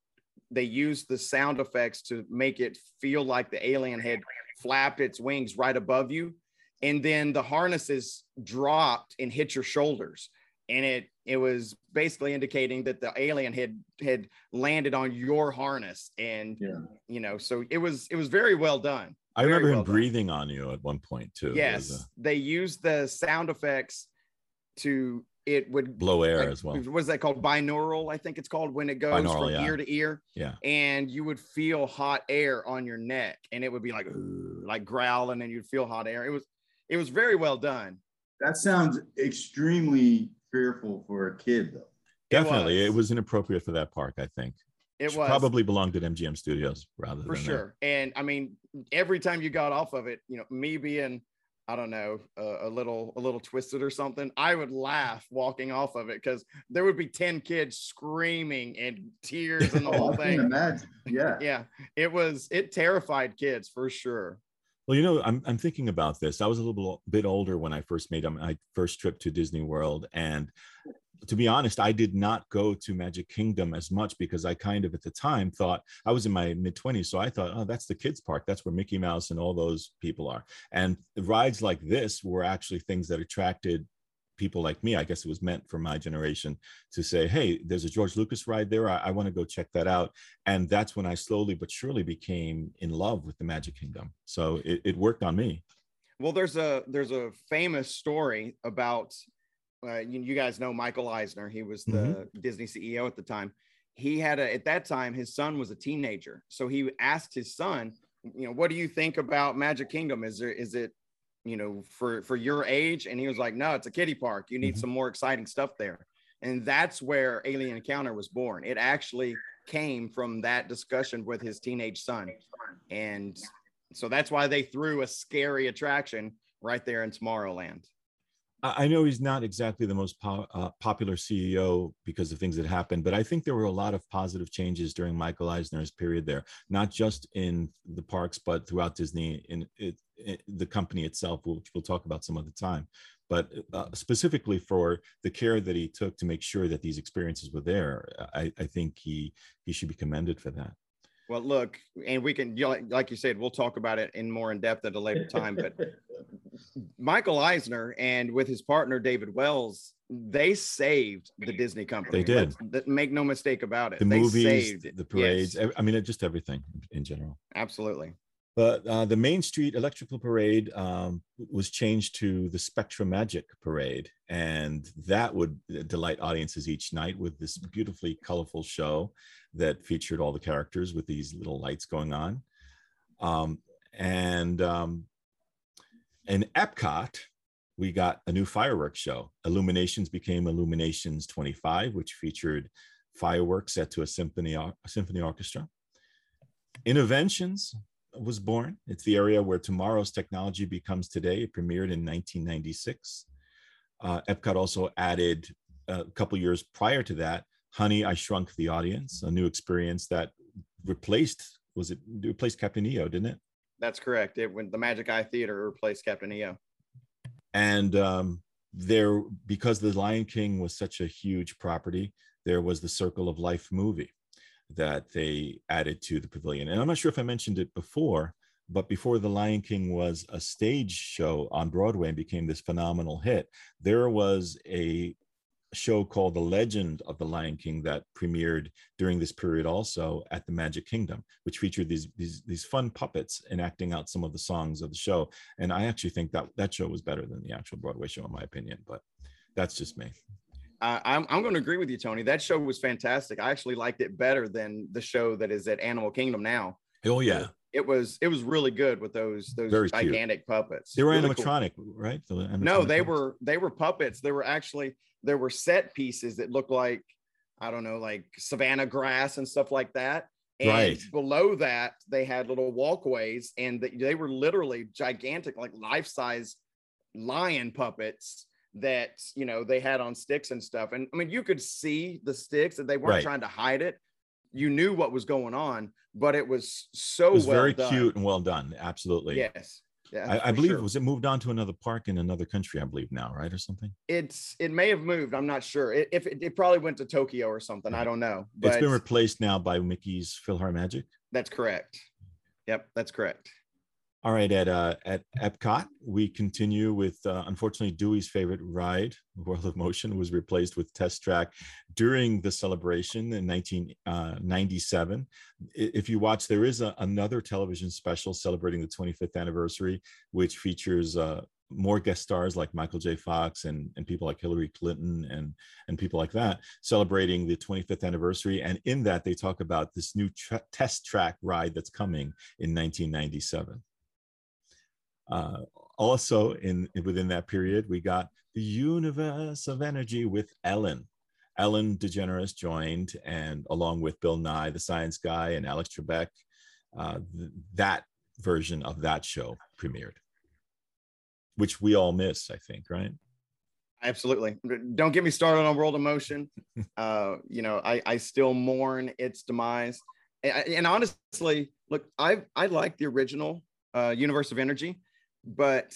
they used the sound effects to make it feel like the alien had flapped its wings right above you. And then the harnesses dropped and hit your shoulders and it it was basically indicating that the alien had had landed on your harness and Yeah. you know so it was it was very well done I Very remember well him done. breathing on you at one point too. Yes uh, they used the sound effects to it would blow air like, as well. What is that called? Binaural, I think it's called when it goes Binaural, from yeah. ear to ear, Yeah. and you would feel hot air on your neck, and it would be like like growling, and you'd feel hot air. It was it was very well done. That sounds extremely fearful for a kid, though. Definitely, it was. was inappropriate for that park. I think It was probably belonged at MGM Studios rather for than sure. And I mean, every time you got off of it, you know, me being I don't know a, a little a little twisted or something, I would laugh walking off of it because there would be ten kids screaming and tears and the [LAUGHS] whole thing. imagine. Yeah. Yeah, it was it terrified kids for sure. Well, you know, I'm I'm thinking about this. I was a little bit older when I first made um, my first trip to Disney World, and to be honest, I did not go to Magic Kingdom as much because I kind of at the time thought I was in my mid 20s, so I thought, oh, that's the kids' park. That's where Mickey Mouse and all those people are. And rides like this were actually things that attracted people like me. I guess it was meant for my generation to say, hey, there's a George Lucas ride there. I, I want to go check that out. And that's when I slowly but surely became in love with the Magic Kingdom. So it, it worked on me. Well, there's a there's a famous story about uh, you, you guys know Michael Eisner. He was the Disney CEO at the time. He had a at that time his son was a teenager, so he asked his son, you know, what do you think about Magic Kingdom? Is there is it you know for for your age? And he was like, no, it's a kiddie park. You need Mhm. some more exciting stuff there. And that's where Alien Encounter was born. It actually came from that discussion with his teenage son. And so that's why they threw a scary attraction right there in Tomorrowland. I know he's not exactly the most po- uh, popular CEO because of things that happened, but I think there were a lot of positive changes during Michael Eisner's period there, not just in the parks, but throughout Disney, in it, it, the company itself, which we'll talk about some other time. But uh, specifically for the care that he took to make sure that these experiences were there, I, I think he he should be commended for that. Well, look, and we can, like you said, we'll talk about it in more in depth at a later time. But [LAUGHS] Michael Eisner and with his partner David Wells, they saved the Disney company. They did. Let's- make no mistake about it. The they movies, saved the, it. the parades, Yes, I mean, just everything in general. absolutely. But uh, the Main Street Electrical Parade um, was changed to the SpectroMagic Parade, and that would delight audiences each night with this beautifully colorful show that featured all the characters with these little lights going on. Um, and um, in Epcot, we got a new fireworks show. Illuminations became Illuminations 25, which featured fireworks set to a symphony, a symphony orchestra. Innoventions was born. It's the area where tomorrow's technology becomes today. It premiered in 1996. Uh, Epcot also added a couple years prior to that, Honey, I Shrunk the Audience, a new experience that replaced, was it replaced Captain EO, didn't it? That's correct. It when the Magic Eye Theater replaced Captain EO. and um, there because the lion king was such a huge property there was the circle of life movie that they added to the pavilion and i'm not sure if i mentioned it before but before the lion king was a stage show on broadway and became this phenomenal hit there was a show called the legend of the lion king that premiered during this period also at the magic kingdom which featured these these, these fun puppets enacting out some of the songs of the show and I actually think that that show was better than the actual Broadway show, in my opinion. But that's just me. Uh, I'm, I'm going to agree with you, Tony. That show was fantastic. I actually liked it better than the show that is at Animal Kingdom now. Oh yeah, It was it was really good with those those Very cute. gigantic puppets. they were Really cool. animatronic, right? The No, they puppets? were they were puppets. They were actually there were set pieces that looked like I don't know, like savannah grass and stuff like that. And Right. below that, they had little walkways, and they, they were literally gigantic, like life size lion puppets that you know they had on sticks and stuff. And I mean, you could see the sticks, that they weren't Right. trying to hide it. You knew what was going on, but it was so It was well very done. cute and well done. Absolutely. Yes. Yeah, I, I believe sure. was it moved on to another park in another country? I believe now, right, or something. it's it may have moved. I'm not sure. It, if it, it probably went to Tokyo or something, I don't know. It's been replaced now by Mickey's PhilharMagic. that's correct. Yep, that's correct. All right, at uh, at Epcot, we continue with uh, unfortunately Dewey's favorite ride, World of Motion, was replaced with Test Track during the celebration in 1997. Uh, if you watch, there is a, another television special celebrating the 25th anniversary, which features uh, more guest stars like Michael J. Fox and, and people like Hillary Clinton and, and people like that celebrating the 25th anniversary. And in that, they talk about this new tra- test track ride that's coming in 1997. Uh, also, in within that period, we got the universe of energy with Ellen. Ellen DeGeneres joined, and along with Bill Nye, the science guy, and Alex Trebek, uh, th- that version of that show premiered which we all miss, I think, right? Absolutely. Don't get me started on World of Motion. [LAUGHS] uh, you know, I, I still mourn its demise. And, and honestly, look, I I like the original uh, Universe of Energy, but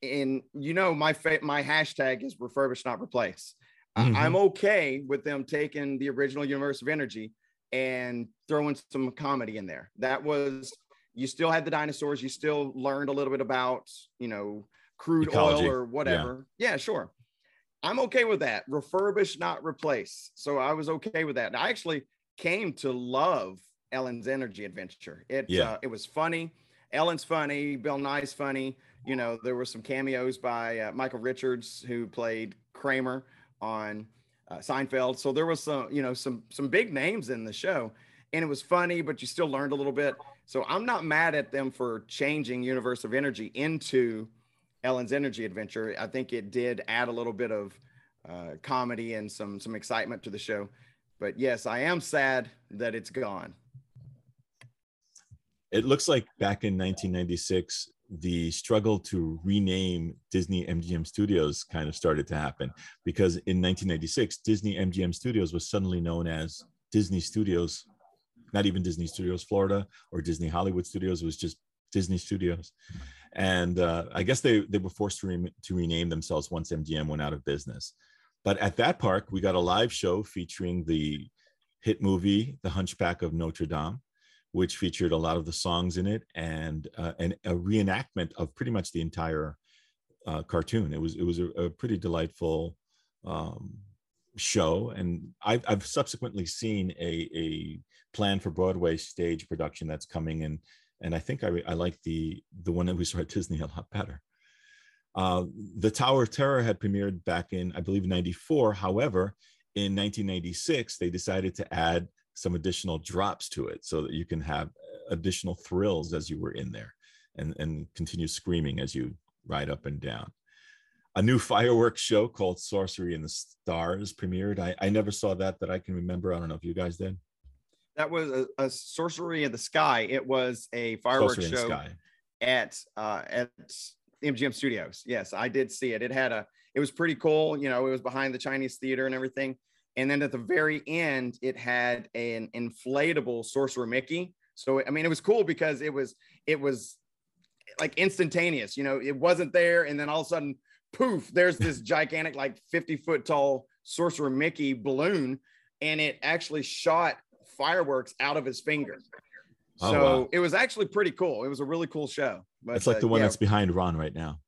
in you know my fa- my hashtag is refurbish not replace. Mm-hmm. I'm okay with them taking the original Universe of Energy and throwing some comedy in there. That was you still had the dinosaurs you still learned a little bit about you know crude Ecology. oil or whatever yeah. yeah. sure i'm okay with that refurbish not replace so i was okay with that and i actually came to love ellen's energy adventure it yeah. Uh, it was funny ellen's funny bill nye's funny you know there were some cameos by uh, michael richards who played kramer on uh, seinfeld so there was some you know some some big names in the show and it was funny but you still learned a little bit so I'm not mad at them for changing Universe of Energy into Ellen's Energy Adventure. I think it did add a little bit of uh, comedy and some some excitement to the show. But yes, I am sad that it's gone. It looks like back in 1996, the struggle to rename Disney MGM Studios kind of started to happen because in 1996, Disney MGM Studios was suddenly known as Disney Studios not even Disney Studios Florida or Disney Hollywood Studios. Was just Disney Studios. And uh, I guess they, they were forced to, re- to rename themselves once MGM went out of business. But at that park, we got a live show featuring the hit movie, The Hunchback of Notre Dame, which featured a lot of the songs in it and, uh, and a reenactment of pretty much the entire uh, cartoon. It was, it was a, a pretty delightful um, show. And I've, I've subsequently seen a, a plan for Broadway stage production that's coming in, and I think I, I like the the one that we saw at Disney a lot better. Uh, the Tower of Terror had premiered back in I believe '94. However, in 1996 they decided to add some additional drops to it so that you can have additional thrills as you were in there, and and continue screaming as you ride up and down. A new fireworks show called Sorcery in the Stars premiered. I, I never saw that that I can remember. I don't know if you guys did that was a, a, sorcery in the sky. It was a fireworks show at uh, at MGM Studios. Yes, I did see it. It had a. It was pretty cool. You know, it was behind the Chinese theater and everything. And then at the very end, it had an inflatable sorcerer Mickey. So I mean, it was cool because it was it was like instantaneous. You know, it wasn't there, and then all of a sudden, poof! There's this [LAUGHS] gigantic, like 50 foot tall sorcerer Mickey balloon, and it actually shot fireworks out of his finger. Oh, so wow. it was actually pretty cool. It was a really cool show. But, it's like the uh, one yeah. that's behind Ron right now.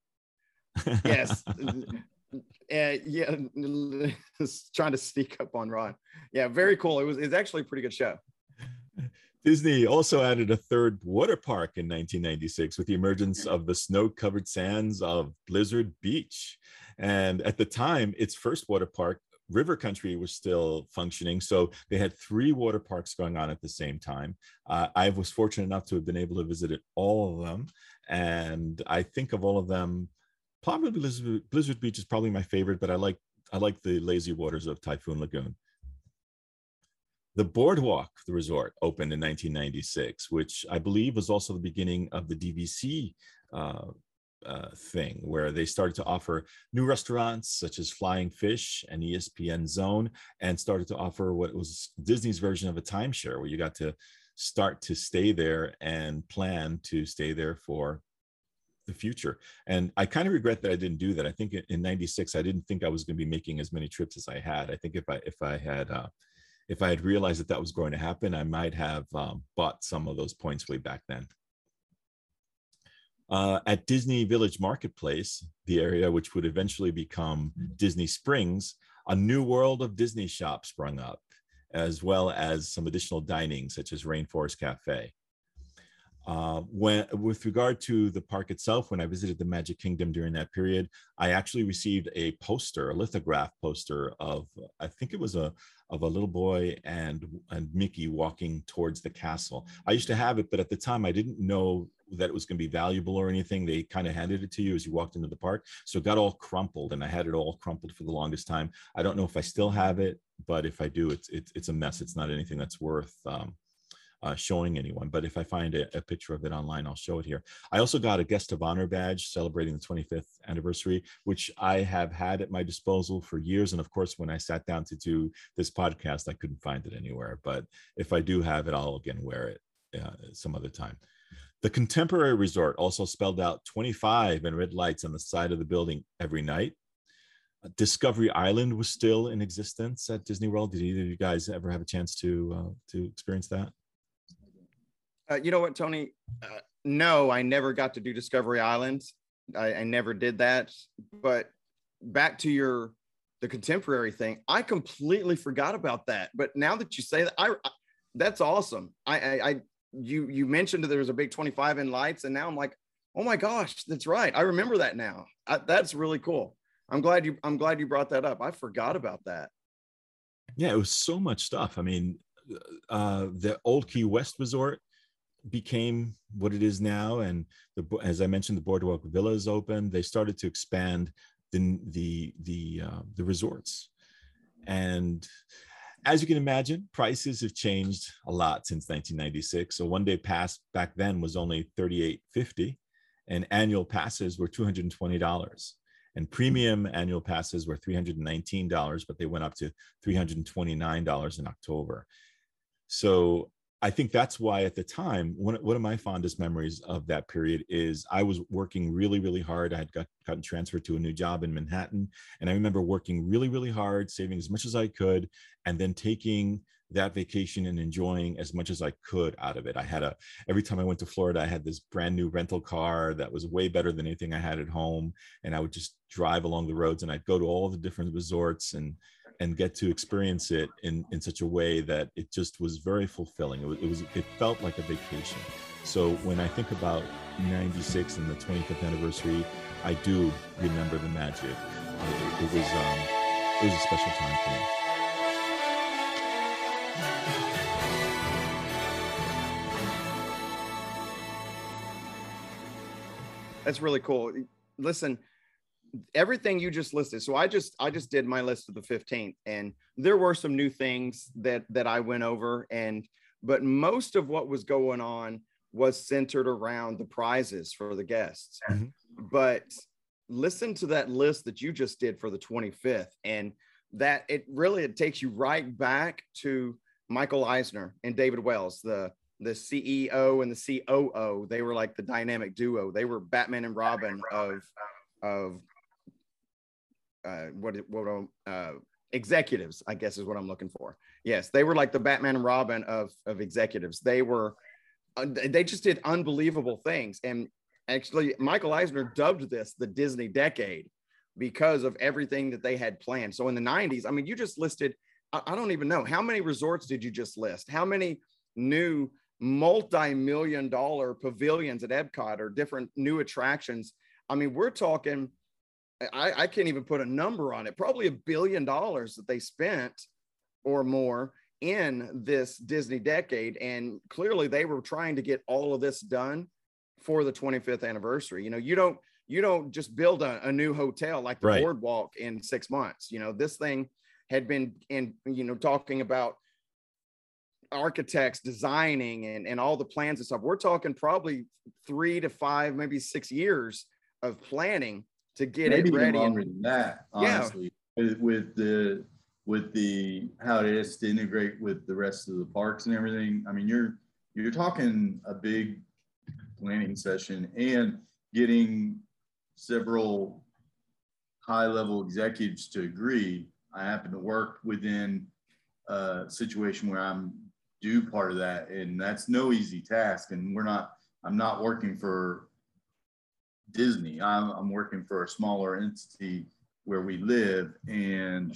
[LAUGHS] yes. Uh, yeah, [LAUGHS] trying to sneak up on Ron. Yeah, very cool. It was it's actually a pretty good show. Disney also added a third water park in 1996 with the emergence of the snow-covered sands of Blizzard Beach. And at the time, its first water park river country was still functioning. So they had three water parks going on at the same time. Uh, I was fortunate enough to have been able to visit all of them. And I think of all of them, probably Blizzard, Blizzard Beach is probably my favorite, but I like I like the lazy waters of Typhoon Lagoon. The Boardwalk, the resort, opened in 1996, which I believe was also the beginning of the DVC uh, uh, thing where they started to offer new restaurants such as Flying Fish and ESPN Zone and started to offer what was Disney's version of a timeshare where you got to start to stay there and plan to stay there for the future. And I kind of regret that I didn't do that. I think in 96 I didn't think I was going to be making as many trips as I had. I think if I if I had uh, if I had realized that that was going to happen, I might have um, bought some of those points way back then. Uh, at Disney Village Marketplace, the area which would eventually become Disney Springs, a new world of Disney shops sprung up, as well as some additional dining, such as Rainforest Cafe. Uh, when, with regard to the park itself, when I visited the Magic Kingdom during that period, I actually received a poster, a lithograph poster of, I think it was a of a little boy and and Mickey walking towards the castle. I used to have it, but at the time I didn't know that it was going to be valuable or anything. They kind of handed it to you as you walked into the park, so it got all crumpled, and I had it all crumpled for the longest time. I don't know if I still have it, but if I do, it's it's, it's a mess. It's not anything that's worth um, uh, showing anyone. But if I find a, a, picture of it online, I'll show it here. I also got a guest of honor badge celebrating the 25th anniversary, which I have had at my disposal for years. And of course, when I sat down to do this podcast, I couldn't find it anywhere. But if I do have it, I'll again wear it uh, some other time. The contemporary resort also spelled out 25 in red lights on the side of the building every night. Discovery Island was still in existence at Disney World. Did either of you guys ever have a chance to uh, to experience that? Uh, you know what, Tony? Uh, no, I never got to do Discovery Island. I, I never did that. But back to your the contemporary thing, I completely forgot about that. But now that you say that, I, I that's awesome. I, I, I you you mentioned that there was a big 25 in lights, and now I'm like, oh my gosh, that's right. I remember that now. I, that's really cool. I'm glad you I'm glad you brought that up. I forgot about that. Yeah, it was so much stuff. I mean, uh, the old Key West Resort became what it is now, and the, as I mentioned, the Boardwalk Villas opened. They started to expand the the the uh, the resorts, and as you can imagine, prices have changed a lot since 1996. So one day pass back then was only 38.50, and annual passes were $220. And premium annual passes were $319, but they went up to $329 in October. So I think that's why at the time, one, one of my fondest memories of that period is I was working really, really hard. I had got, gotten transferred to a new job in Manhattan. And I remember working really, really hard, saving as much as I could, and then taking that vacation and enjoying as much as I could out of it. I had a, every time I went to Florida, I had this brand new rental car that was way better than anything I had at home. And I would just drive along the roads and I'd go to all the different resorts and, and get to experience it in, in such a way that it just was very fulfilling. It was, it was, it felt like a vacation. So when I think about 96 and the 25th anniversary, I do remember the magic. It, it was, um, it was a special time for me. That's really cool. Listen, everything you just listed so i just i just did my list of the 15th and there were some new things that that i went over and but most of what was going on was centered around the prizes for the guests mm-hmm. but listen to that list that you just did for the 25th and that it really it takes you right back to michael eisner and david wells the the ceo and the coo they were like the dynamic duo they were batman and robin of of uh, what what uh, executives, I guess is what I'm looking for. Yes, they were like the Batman and Robin of of executives. They were they just did unbelievable things. And actually, Michael Eisner dubbed this the Disney decade because of everything that they had planned. So in the 90s, I mean, you just listed, I, I don't even know how many resorts did you just list? How many new multi-million dollar pavilions at Epcot or different new attractions? I mean, we're talking I, I can't even put a number on it. Probably a billion dollars that they spent or more in this Disney decade. And clearly they were trying to get all of this done for the 25th anniversary. You know, you don't you don't just build a, a new hotel like the right. boardwalk in six months. You know, this thing had been in, you know, talking about architects designing and, and all the plans and stuff. We're talking probably three to five, maybe six years of planning to get Maybe it ready. longer and, than that, honestly. Yeah. With, with the with the how it is to integrate with the rest of the parks and everything. I mean, you're you're talking a big planning session and getting several high level executives to agree. I happen to work within a situation where I'm do part of that, and that's no easy task. And we're not. I'm not working for Disney. I'm, I'm working for a smaller entity where we live, and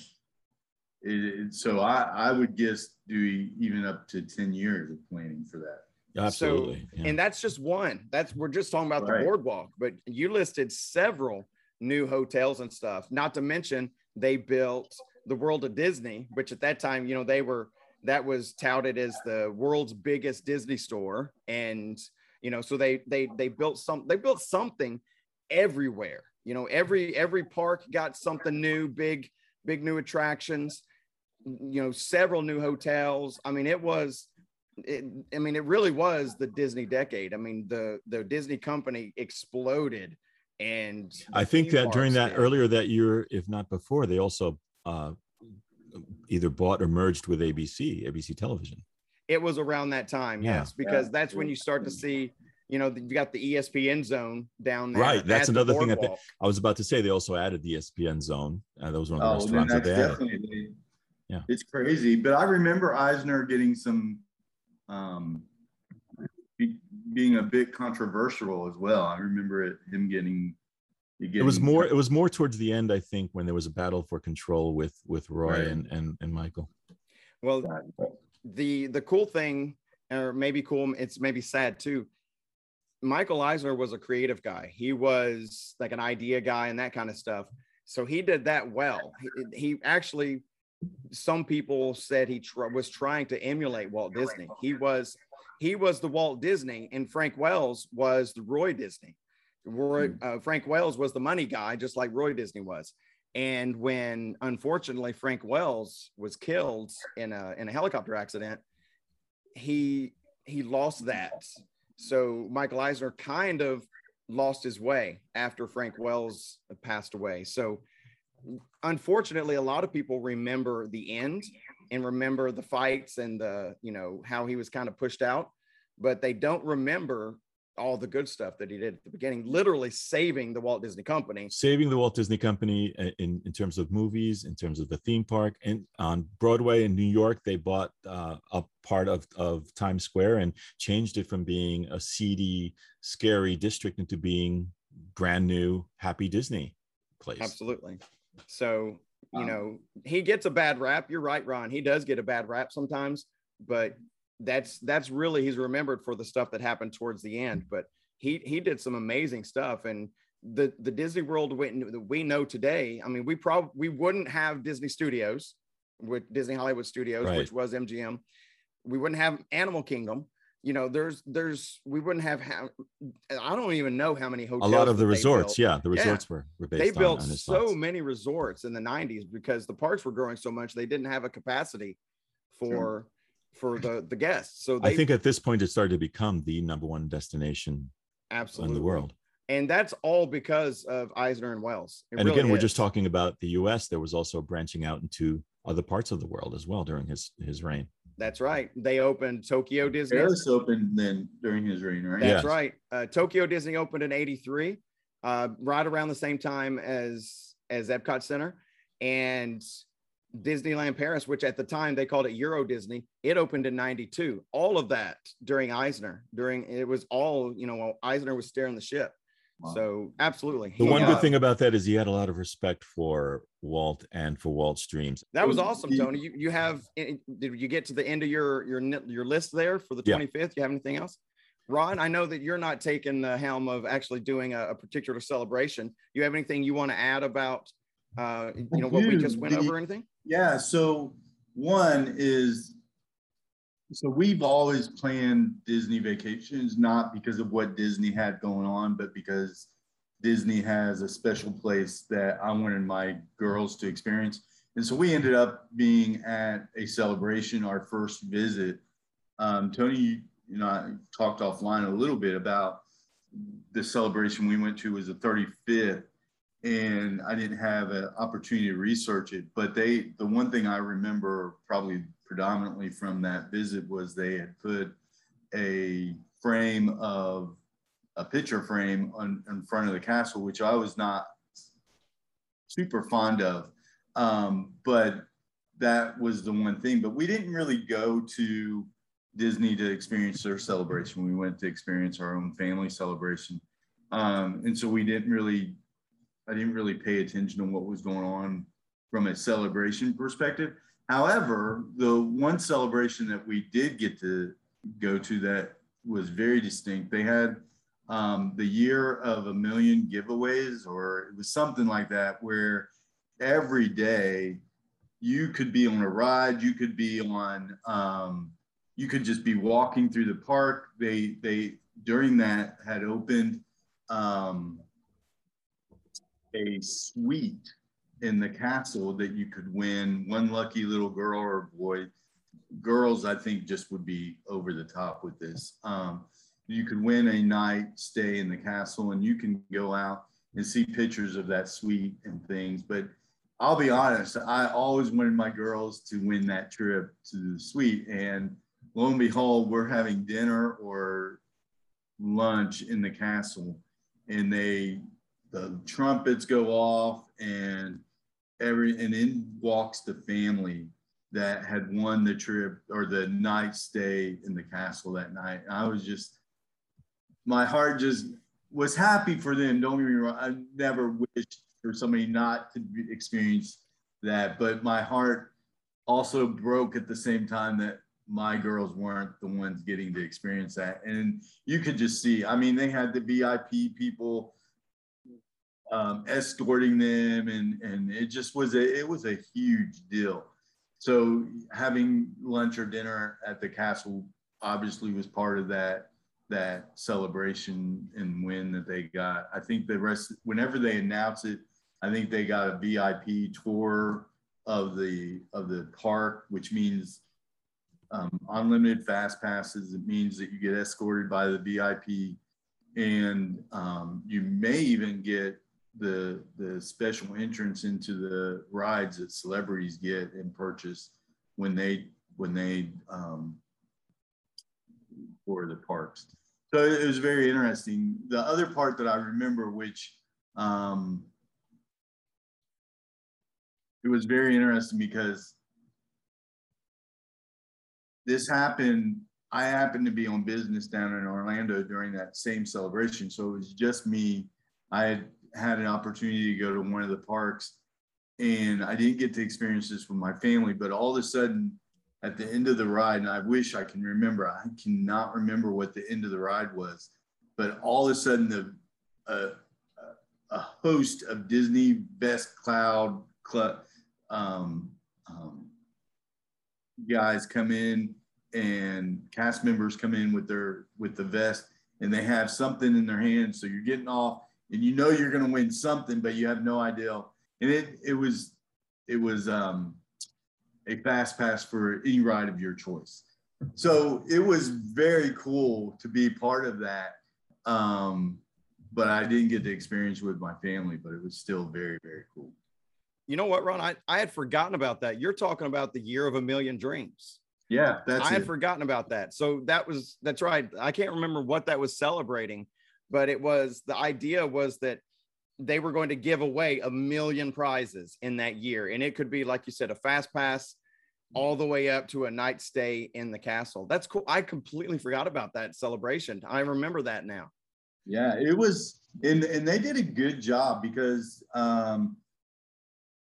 it, it, so I, I would guess do even up to 10 years of planning for that. Absolutely. So, yeah. And that's just one. That's we're just talking about right. the boardwalk, but you listed several new hotels and stuff. Not to mention they built the World of Disney, which at that time, you know, they were that was touted as the world's biggest Disney store. And, you know, so they they they built some they built something everywhere. You know, every every park got something new, big, big new attractions, you know, several new hotels. I mean, it was it, I mean, it really was the Disney decade. I mean, the the Disney company exploded, and I think that during that did. earlier that year, if not before, they also uh, either bought or merged with ABC, ABC Television. It was around that time, yeah. yes, because yeah. that's when you start to see. You know, you got the ESPN zone down there. Right. That's another thing that they, I was about to say. They also added the ESPN zone. Uh, that was one of the oh, restaurants that they added. Yeah. It's crazy. But I remember Eisner getting some um, be, being a bit controversial as well. I remember it, him getting, getting. It was more. It was more towards the end, I think, when there was a battle for control with with Roy right. and, and and Michael. Well, the the cool thing, or maybe cool, it's maybe sad too. Michael Eisner was a creative guy. He was like an idea guy and that kind of stuff. So he did that well. He, he actually some people said he tr- was trying to emulate Walt Disney. He was he was the Walt Disney, and Frank Wells was the Roy Disney. Roy, hmm. uh, Frank Wells was the money guy, just like Roy Disney was. And when unfortunately Frank Wells was killed in a in a helicopter accident, he he lost that. So Michael Eisner kind of lost his way after Frank Wells passed away. So unfortunately, a lot of people remember the end and remember the fights and the, you know, how he was kind of pushed out, but they don't remember all the good stuff that he did at the beginning, literally saving the Walt Disney Company. Saving the Walt Disney Company in, in terms of movies, in terms of the theme park. And on Broadway in New York, they bought uh, a part of, of Times Square and changed it from being a seedy, scary district into being brand new, happy Disney place. Absolutely. So, you oh. know, he gets a bad rap. You're right, Ron. He does get a bad rap sometimes, but that's that's really he's remembered for the stuff that happened towards the end. But he he did some amazing stuff and the the Disney World that we know today. I mean, we probably we wouldn't have Disney Studios with Disney Hollywood Studios, right. which was MGM. We wouldn't have Animal Kingdom you know there's there's we wouldn't have ha- i don't even know how many hotels a lot of the resorts built. yeah the resorts yeah. were, were based they built on, on so many resorts in the 90s because the parks were growing so much they didn't have a capacity for sure. for the the guests so they, i think at this point it started to become the number one destination absolutely in the world and that's all because of eisner and wells it and really again is. we're just talking about the us there was also branching out into other parts of the world as well during his his reign that's right. They opened Tokyo Disney. Paris opened then during his reign, right? That's yes. right. Uh, Tokyo Disney opened in '83, uh, right around the same time as as Epcot Center, and Disneyland Paris, which at the time they called it Euro Disney, it opened in '92. All of that during Eisner. During it was all you know. Eisner was steering the ship. So absolutely. The he, one uh, good thing about that is he had a lot of respect for Walt and for Walt's dreams. That was awesome, Tony. You you have eh, did you get to the end of your your your list there for the 25th? Yeah. You have anything else? Ron, I know that you're not taking the helm of actually doing a, a particular celebration. You have anything you want to add about uh, you know what we just went over? Anything? Yeah. So one is so we've always planned Disney vacations, not because of what Disney had going on, but because Disney has a special place that I wanted my girls to experience. And so we ended up being at a celebration, our first visit. Um, Tony, you know, I talked offline a little bit about the celebration we went to was the 35th and I didn't have an opportunity to research it. But they, the one thing I remember probably predominantly from that visit was they had put a frame of a picture frame on, in front of the castle, which I was not super fond of. Um, but that was the one thing. But we didn't really go to Disney to experience their celebration. We went to experience our own family celebration. Um, and so we didn't really, I didn't really pay attention to what was going on from a celebration perspective. However, the one celebration that we did get to go to that was very distinct. They had um, the year of a million giveaways, or it was something like that, where every day you could be on a ride, you could be on, um, you could just be walking through the park. They they during that had opened um, a suite in the castle that you could win one lucky little girl or boy. Girls, I think, just would be over the top with this. Um, you could win a night stay in the castle and you can go out and see pictures of that suite and things. But I'll be honest, I always wanted my girls to win that trip to the suite. And lo and behold, we're having dinner or lunch in the castle and they the trumpets go off and every and in walks the family that had won the trip or the night stay in the castle that night. I was just my heart just was happy for them. Don't get me wrong. I never wished for somebody not to experience that, but my heart also broke at the same time that my girls weren't the ones getting to experience that. And you could just see, I mean, they had the VIP people um, escorting them and, and it just was a, it was a huge deal. So having lunch or dinner at the castle obviously was part of that, that celebration and win that they got. I think the rest, whenever they announce it, I think they got a VIP tour of the, of the park, which means um, unlimited fast passes. It means that you get escorted by the VIP, and um, you may even get the the special entrance into the rides that celebrities get and purchase when they when they um, for the parks. So it was very interesting. The other part that I remember, which um, it was very interesting because this happened. I happened to be on business down in Orlando during that same celebration. So it was just me. I had had an opportunity to go to one of the parks and I didn't get to experience this with my family, but all of a sudden at the end of the ride, and I wish I can remember, I cannot remember what the end of the ride was, but all of a sudden the uh, a host of Disney Best Cloud club um, um, guys come in and cast members come in with their with the vest and they have something in their hands so you're getting off and you know you're going to win something but you have no idea and it it was it was um a fast pass for any ride of your choice so it was very cool to be part of that um but i didn't get to experience with my family but it was still very very cool you know what ron i, I had forgotten about that you're talking about the year of a million dreams yeah, that's I had it. forgotten about that. So that was that's right. I can't remember what that was celebrating, but it was the idea was that they were going to give away a million prizes in that year, and it could be like you said, a fast pass all the way up to a night stay in the castle. That's cool. I completely forgot about that celebration. I remember that now. Yeah, it was, and and they did a good job because um,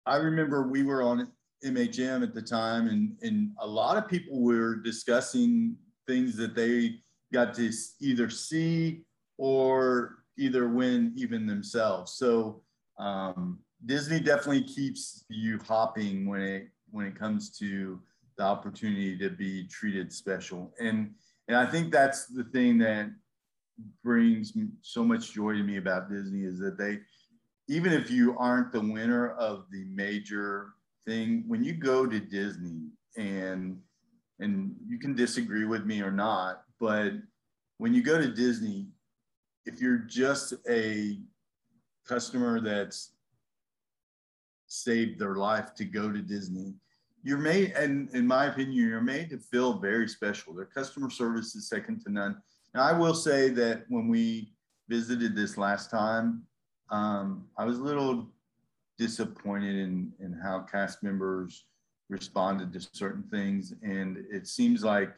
I remember we were on MHM at the time, and and a lot of people were discussing things that they got to either see or either win even themselves. So um, Disney definitely keeps you hopping when it when it comes to the opportunity to be treated special, and and I think that's the thing that brings so much joy to me about Disney is that they even if you aren't the winner of the major thing when you go to Disney and and you can disagree with me or not, but when you go to Disney, if you're just a customer that's saved their life to go to Disney, you're made, and in my opinion, you're made to feel very special. Their customer service is second to none. Now, I will say that when we visited this last time, um, I was a little disappointed in, in how cast members responded to certain things. And it seems like,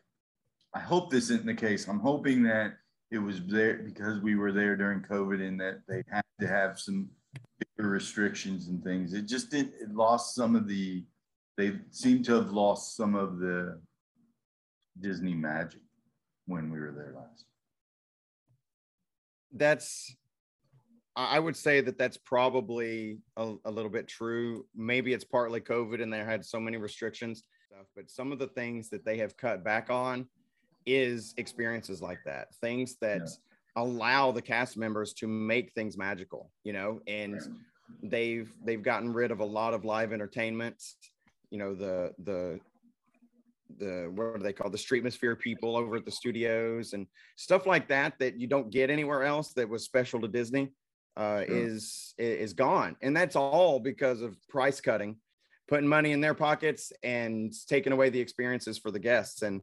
I hope this isn't the case. I'm hoping that it was there because we were there during COVID and that they had to have some bigger restrictions and things. It just didn't, it lost some of the they seem to have lost some of the Disney magic when we were there last. That's I would say that that's probably a, a, little bit true. Maybe it's partly COVID and they had so many restrictions stuff, but some of the things that they have cut back on is experiences like that, things that yeah. allow the cast members to make things magical, you know, and they've they've gotten rid of a lot of live entertainment, you know, the the the what are they call the streetmosphere people over at the studios and stuff like that that you don't get anywhere else that was special to disney uh, sure. is is gone and that's all because of price cutting putting money in their pockets and taking away the experiences for the guests and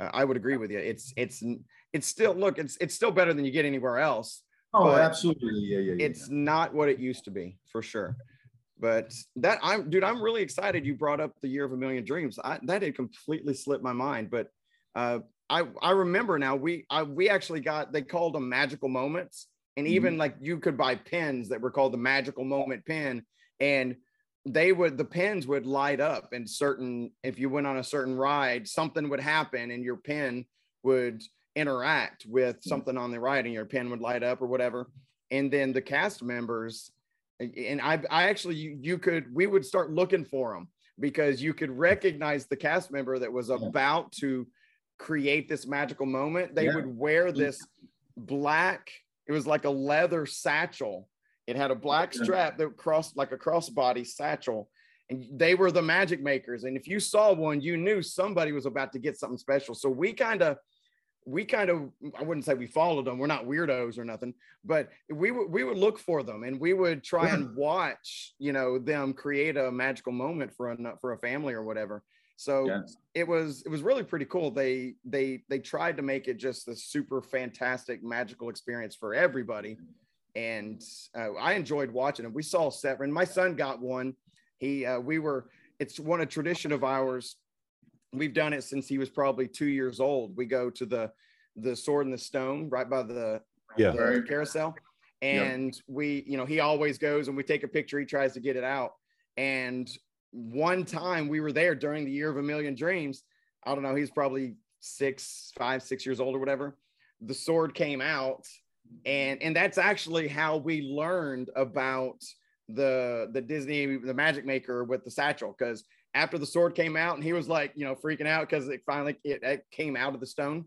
uh, i would agree with you it's it's it's still look it's it's still better than you get anywhere else oh absolutely yeah, yeah, yeah it's yeah. not what it used to be for sure but that I'm dude, I'm really excited you brought up the year of a million dreams. I, that had completely slipped my mind, but uh, I I remember now we I, we actually got they called them magical moments, and mm-hmm. even like you could buy pens that were called the magical moment pen, and they would the pins would light up and certain if you went on a certain ride something would happen and your pin would interact with hmm. something on the ride and your pin would light up or whatever and then the cast members and I, I actually you, you could we would start looking for them because you could recognize the cast member that was about to create this magical moment. They yeah. would wear this black, it was like a leather satchel. It had a black strap that crossed like a crossbody satchel. And they were the magic makers. And if you saw one, you knew somebody was about to get something special. So we kind of we kind of i wouldn't say we followed them we're not weirdos or nothing but we would we would look for them and we would try and watch you know them create a magical moment for a for a family or whatever so yes. it was it was really pretty cool they they they tried to make it just a super fantastic magical experience for everybody and uh, i enjoyed watching it we saw severin my son got one he uh, we were it's one a tradition of ours we've done it since he was probably two years old. We go to the the sword and the stone right by the, yeah. the carousel. And yep. we, you know, he always goes and we take a picture, he tries to get it out. And one time we were there during the year of a million dreams. I don't know, he's probably six, five, six years old or whatever. The sword came out, and and that's actually how we learned about the the Disney the Magic Maker with the satchel because after the sword came out and he was like, you know, freaking out because it finally it, it, came out of the stone.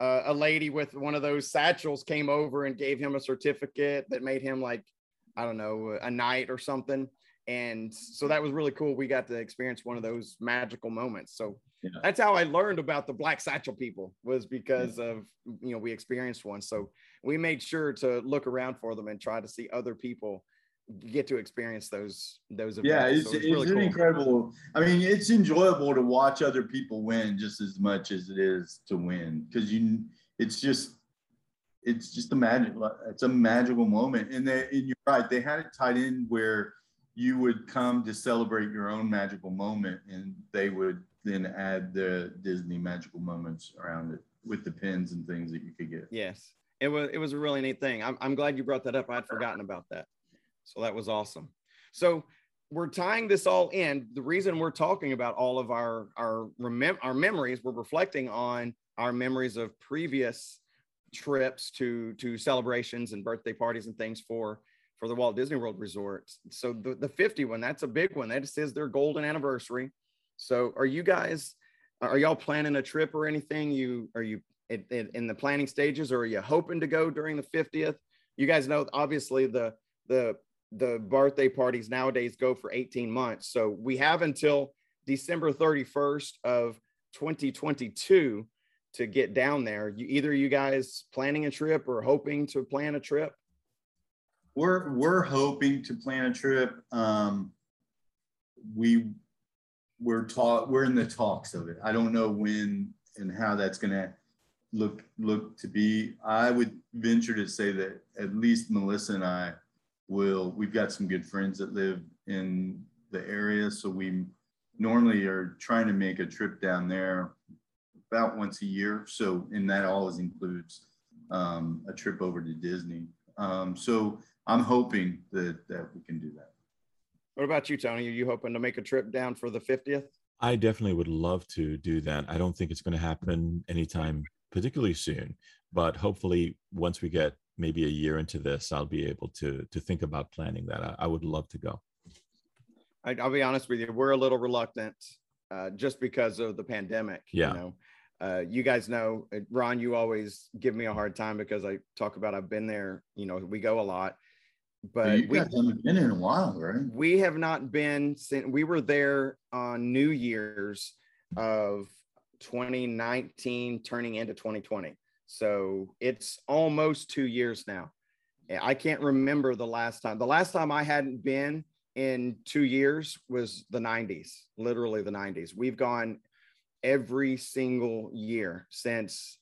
Uh, a lady with one of those satchels came over and gave him a certificate that made him like, I don't know, a knight or something. And so that was really cool. We got to experience one of those magical moments. So yeah. that's how I learned about the black satchel people was because yeah. of you know we experienced one. So we made sure to look around for them and try to see other people get to experience those those events. Yeah, it's, so it's, it's cool. incredible. I mean, it's enjoyable to watch other people win just as much as it is to win because you it's just it's just a magic it's a magical moment and they and you're right they had it tied in where you would come to celebrate your own magical moment and they would then add the disney magical moments around it with the pins and things that you could get yes it was it was a really neat thing i'm, I'm glad you brought that up i'd forgotten about that so that was awesome. So we're tying this all in. The reason we're talking about all of our our remem- our memories, we're reflecting on our memories of previous trips to to celebrations and birthday parties and things for for the Walt Disney World Resort. So the, the 50 one, that's a big one. That is their golden anniversary. So are you guys are y'all planning a trip or anything? You are you in, in the planning stages or are you hoping to go during the 50th? You guys know obviously the the the birthday parties nowadays go for 18 months. So we have until December 31st of 2022 to get down there. You either you guys planning a trip or hoping to plan a trip? We're we're hoping to plan a trip. Um, we we're talk we're in the talks of it. I don't know when and how that's going to look look to be. I would venture to say that at least Melissa and I will we've got some good friends that live in the area so we normally are trying to make a trip down there about once a year so and that always includes um, a trip over to Disney. Um, so I'm hoping that that we can do that. What about you, Tony? Are you hoping to make a trip down for the 50th? I definitely would love to do that. I don't think it's going to happen anytime particularly soon, but hopefully once we get maybe a year into this, I'll be able to to think about planning that. I, I would love to go. I, will be honest with you, we're a little reluctant uh, just because of the pandemic. Yeah. You know, uh, you guys know, uh, Ron, you always give me a hard time because I talk about I've been there. You know, we go a lot, but you we haven't been in a while, right? we have not been since we were there on New Year's of 2019, turning into 2020. So it's almost two years now. I can't remember the last time. The last time I hadn't been in two years was the 90s, literally the 90s. We've gone every single year since,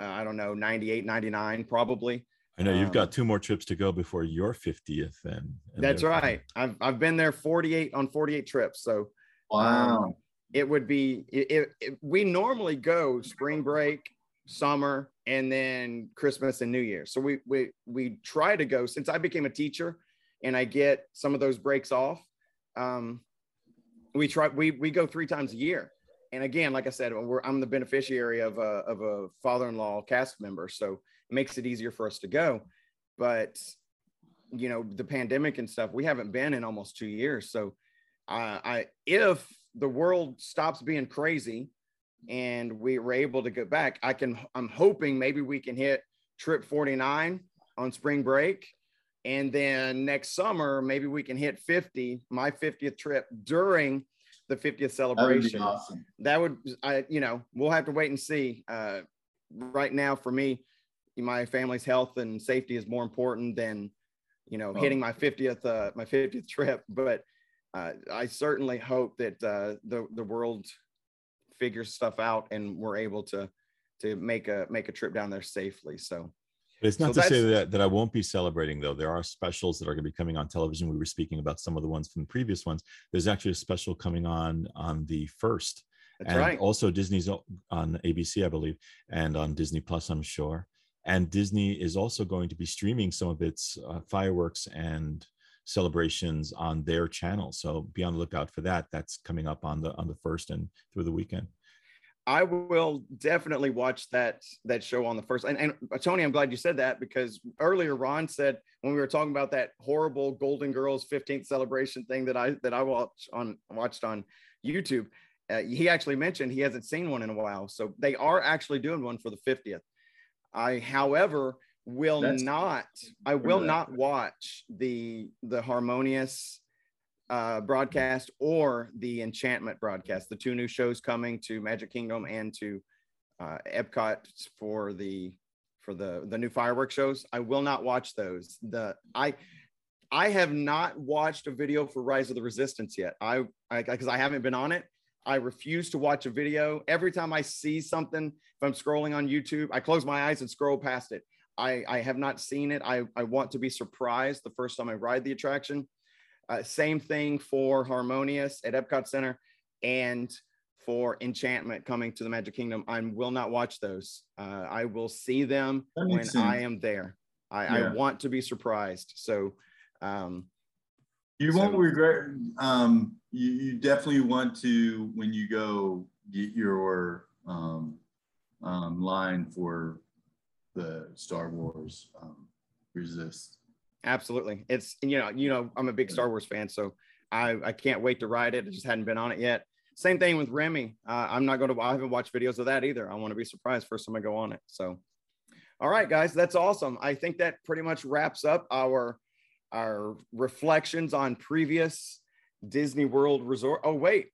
uh, I don't know, 98, 99, probably. I know you've Um, got two more trips to go before your 50th and, and That's therefore- right. I've, I've been there 48 on 48 trips. So Wow. Um, it would be it, it, we normally go spring break summer and then christmas and new year. So we we we try to go since i became a teacher and i get some of those breaks off um we try we we go three times a year. And again like i said i'm the beneficiary of a of a father-in-law cast member so it makes it easier for us to go. But you know the pandemic and stuff we haven't been in almost two years. So uh, I if the world stops being crazy and we were able to get back, I can I'm hoping maybe we can hit trip 49 on spring break. And then next summer, maybe we can hit 50, my 50th trip during the 50th That would celebration. awesome. That would I you know, we'll have to wait and see. Uh right now for me, my family's health and safety is more important than you know Oh. hitting my 50th uh my 50th trip. But uh, I certainly hope that uh, the the world figures stuff out and we're able to to make a make a trip down there safely. So But it's not So to say that, that I won't be celebrating, though. There are specials that are going to be coming on television. We were speaking about some of the ones from the previous ones. There's actually a special coming on on the first. that's and right. also Disney's on ABC, I believe, and on Disney Plus, I'm sure. And Disney is also going to be streaming some of its uh, fireworks and celebrations on their channel. So be on the lookout for that. That's coming up on the on the first and through the weekend. I will definitely watch that that show on the first. And, and uh, Tony, I'm glad you said that because earlier Ron said when we were talking about that horrible Golden Girls 15th celebration thing that I that I watched on watched on YouTube, uh, he actually mentioned he hasn't seen one in a while. So they are actually doing one for the 50th. I, however, will That's- not. I will not watch the the harmonious uh, broadcast or the Enchantment broadcast. The two new shows coming to Magic Kingdom and to uh, Epcot for the for the the new fireworks shows. I will not watch those. The I I have not watched a video for Rise of the Resistance yet. I I because I haven't been on it. I refuse to watch a video. Every time I see something, if I'm scrolling on YouTube, I close my eyes and scroll past it. I, I have not seen it. I, I want to be surprised the first time I ride the attraction. Uh, same thing for Harmonious at Epcot Center and for Enchantment coming to the Magic Kingdom. I will not watch those. Uh, I will see them when makes I am there. I, Yeah. I want to be surprised. So, um, You won't regret. Um, you, you definitely want to when you go get your um, um, line for the Star Wars um, Resist. absolutely. It's, you know, you know, I'm a big Star Wars fan, so I, I can't wait to ride it. I just hadn't been on it yet. Same thing with Remy. Uh, I'm not going to, I haven't watched videos of that either. I want to be surprised first time I go on it. So, all right, guys, that's awesome. I think that pretty much wraps up our our reflections on previous Disney World resort. Oh, wait,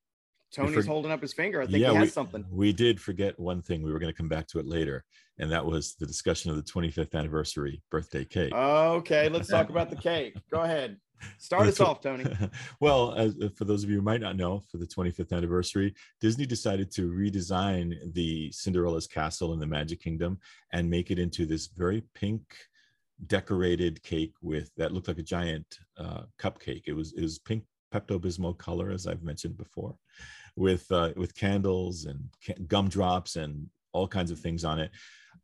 Tony's holding up his finger. I think yeah, he has we, something. we did forget one thing. We were going to come back to it later, and that was the discussion of the 25th anniversary birthday cake. Okay, [LAUGHS] let's talk about the cake. Go ahead. Start us off, Tony. [LAUGHS] well, as, for those of you who might not know, for the 25th anniversary, Disney decided to redesign the Cinderella's castle in the Magic Kingdom and make it into this very pink decorated cake with that looked like a giant uh, cupcake. It was it was pink Pepto Bismol color, as I've mentioned before, with uh, with candles and gumdrops and all kinds of things on it.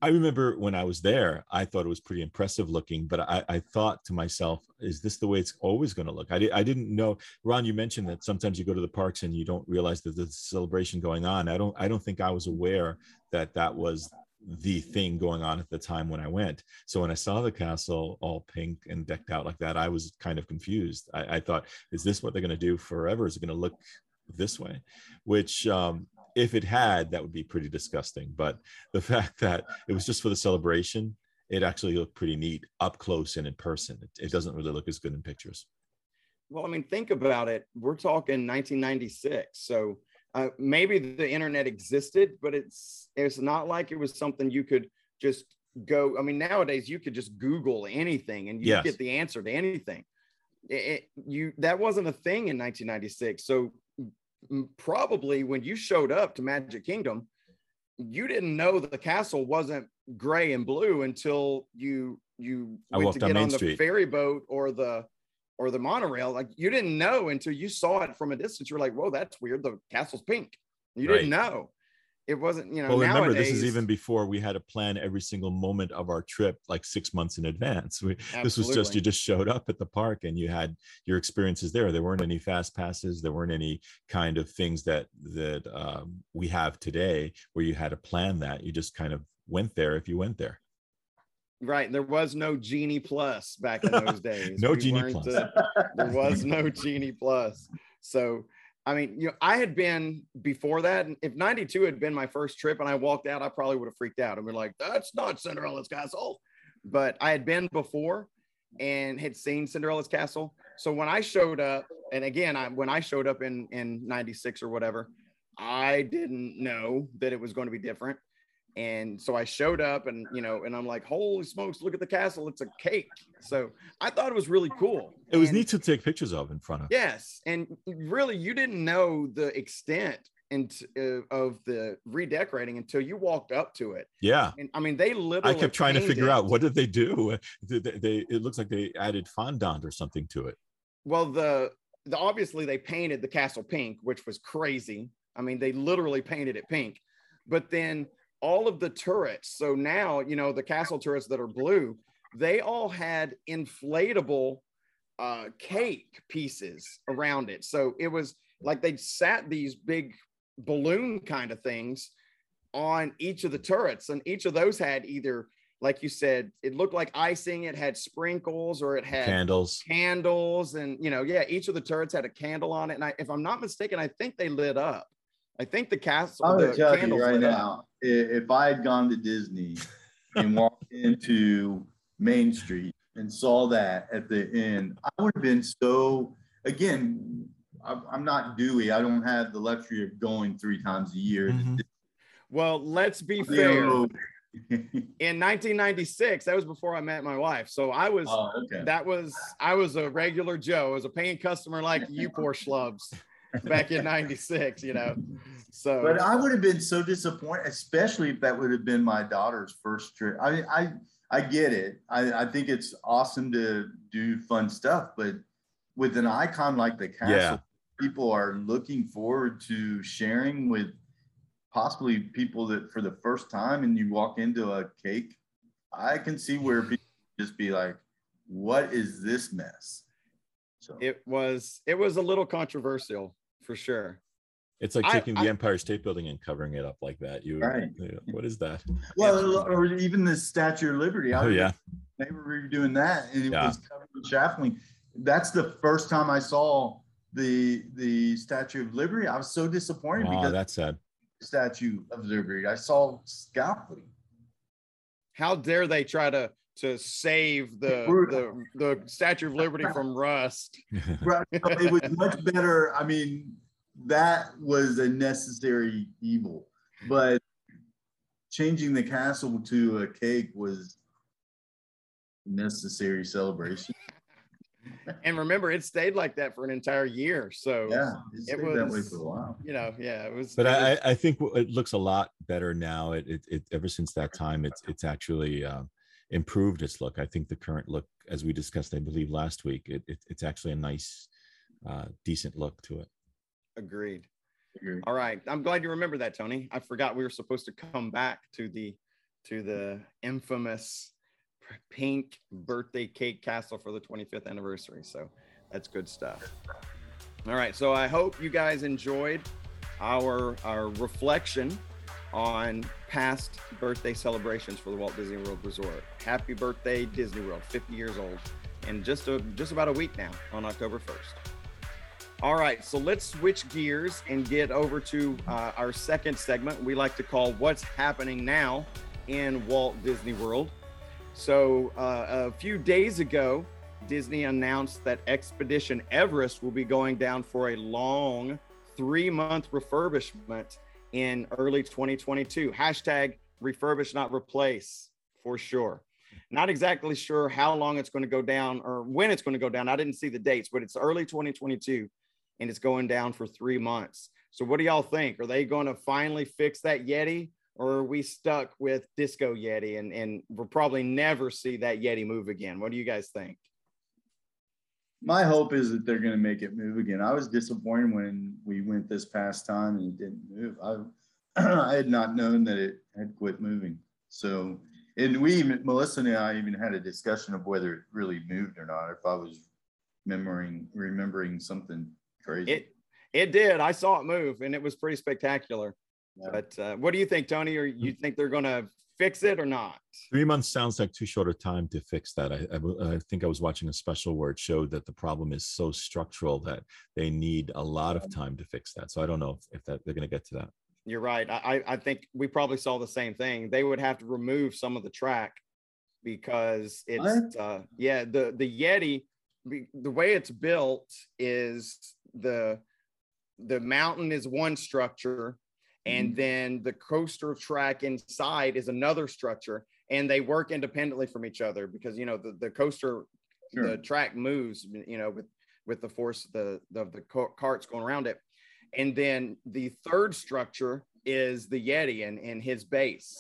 I remember when I was there, I thought it was pretty impressive looking, but I, I thought to myself, is this the way it's always going to look? I, di- I didn't know. Ron, you mentioned that sometimes you go to the parks and you don't realize that there's a celebration going on. I don't, I don't think I was aware that that was the thing going on at the time when I went. So when I saw the castle all pink and decked out like that, I was kind of confused. I, I thought, is this what they're going to do forever? Is it going to look this way? Which um, if it had, that would be pretty disgusting. But the [LAUGHS] fact that it was just for the celebration, it actually looked pretty neat up close and in person. It, it doesn't really look as good in pictures. Well, I mean, think about it. We're talking 1996. So uh, maybe the internet existed, but it's it's not like it was something you could just go. I mean, nowadays you could just Google anything and you Yes. get the answer to anything. It, you that wasn't a thing in 1996. So probably when you showed up to Magic Kingdom, you didn't know the castle wasn't gray and blue until you you I went to get Main on the Street. ferry boat or the or the monorail. Like you didn't know until you saw it from a distance. You're like, whoa, that's weird. The castle's pink. You didn't know. It wasn't, you know. Well, remember, this is even before we had to plan every single moment of our trip like six months in advance. We, this was just you just showed up at the park and you had your experiences there. There weren't any fast passes. There weren't any kind of things that that um, we have today where you had to plan that. You just kind of went there if you went there. right. There was no Genie Plus back in those [LAUGHS] days. No We Genie Plus. uh, there was no Genie Plus. So, I mean, you know, I had been before that. If 92 had been my first trip and I walked out, I probably would have freaked out and been like, that's not Cinderella's castle. But I had been before and had seen Cinderella's castle. So when I showed up, and again, I when I showed up in in 96 or whatever, I didn't know that it was going to be different. And so I showed up and you know, and I'm like, holy smokes, look at the castle. It's a cake. So I thought it was really cool. It was And- neat to take pictures of in front of. Yes, and really, you didn't know the extent and uh, of the redecorating until you walked up to it. Yeah. And I mean, they literally. I kept trying to figure painted- out what did they do. [LAUGHS] They, they- it looks like they added fondant or something to it. Well, the the obviously they painted the castle pink, which was crazy. I mean, they literally painted it pink, but then all of the turrets. So now you know the castle turrets that are blue. They all had inflatable uh, cake pieces around it. So it was like they sat these big balloon kind of things on each of the turrets, and each of those had either, like you said, it looked like icing. It had sprinkles, or it had Candles. candles and you know yeah each of the turrets had a candle on it and I, if i'm not mistaken i think they lit up i think the castle I'm the gonna tell you right lit up. now, if I had gone to Disney and walked [LAUGHS] into Main Street and saw that at the end, I would have been so. Again, I'm, not Dewey. I don't have the luxury of going three times a year. Mhm. well let's be fair [LAUGHS] in 1996 that was before i met my wife so i was oh, okay. that was i was a regular joe I was a paying customer like you poor schlubs back in 96 you know so But I would have been so disappointed, especially if that would have been my daughter's first trip. I mean, I I get it. I, I think it's awesome to do fun stuff, but with an icon like the castle, Yeah. people are looking forward to sharing with possibly people that for the first time and you walk into a cake. I can see where people just be like, what is this mess? So it was it was a little controversial for sure It's like I- taking the I- Empire State Building and covering it up like that. You, Right. you know, what is that? well, or even the Statue of Liberty. I Oh yeah, they were redoing that and it Yeah. was covered with chaffling. That's the first time I saw the the Statue of Liberty. I was so disappointed oh, because that's sad. Statue of Liberty. I saw scaffolding. how dare they try to to save the [LAUGHS] the, the statue of liberty from rust Right. it was much better. I mean, that was a necessary evil, but changing the castle to a cake was necessary celebration. [LAUGHS] and remember it stayed like that for an entire year so Yeah, it It stayed that way was- for a while. you know yeah it was but it I, was- I think it looks a lot better now. It, it, it ever since that time, it's it's actually uh, improved its look. I think the current look, as we discussed, I believe last week, it, it it's actually a nice, uh, decent look to it. Agreed Agree. all right i'm glad you remember that tony i forgot we were supposed to come back to the to the infamous pink birthday cake castle for the 25th anniversary. So that's good stuff. All right. So I hope you guys enjoyed our our reflection on past birthday celebrations for the Walt Disney World Resort. Happy birthday, Disney World, 50 years old, and just a just about a week now on October 1st. All right, so let's switch gears and get over to uh, our second segment we like to call What's Happening Now in Walt Disney World. So, uh, a few days ago, Disney announced that Expedition Everest will be going down for a long three month refurbishment in early 2022. Hashtag refurbish, not replace, for sure. Not exactly sure how long it's going to go down or when it's going to go down. I didn't see the dates, but it's early 2022 and it's going down for three months. So, what do y'all think? Are they going to finally fix that Yeti, or are we stuck with Disco Yeti and, and we'll probably never see that Yeti move again? What do you guys think? My hope is that they're going to make it move again. I was disappointed when we went this past time and it didn't move. I, [CLEARS THROAT] I had not known that it had quit moving. So, and we Melissa and I even had a discussion of whether it really moved or not, if I was remembering, remembering something Crazy. It it did. I saw it move, and it was pretty spectacular. Yeah. But uh, what do you think, Tony? Or you think they're going to fix it or not? Three months sounds like too short a time to fix that. I, I, I, think I was watching a special where it showed that the problem is so structural that they need a lot of time to fix that. So I don't know if, if that they're going to get to that. You're right. I, I think we probably saw the same thing. They would have to remove some of the track because it's uh, yeah the the Yeti the way it's built is the the mountain is one structure and mm-hmm. then the coaster track inside is another structure and they work independently from each other because you know the, the coaster sure. the track moves you know with with the force of the of the carts going around it and then the third structure is the yeti and, and his base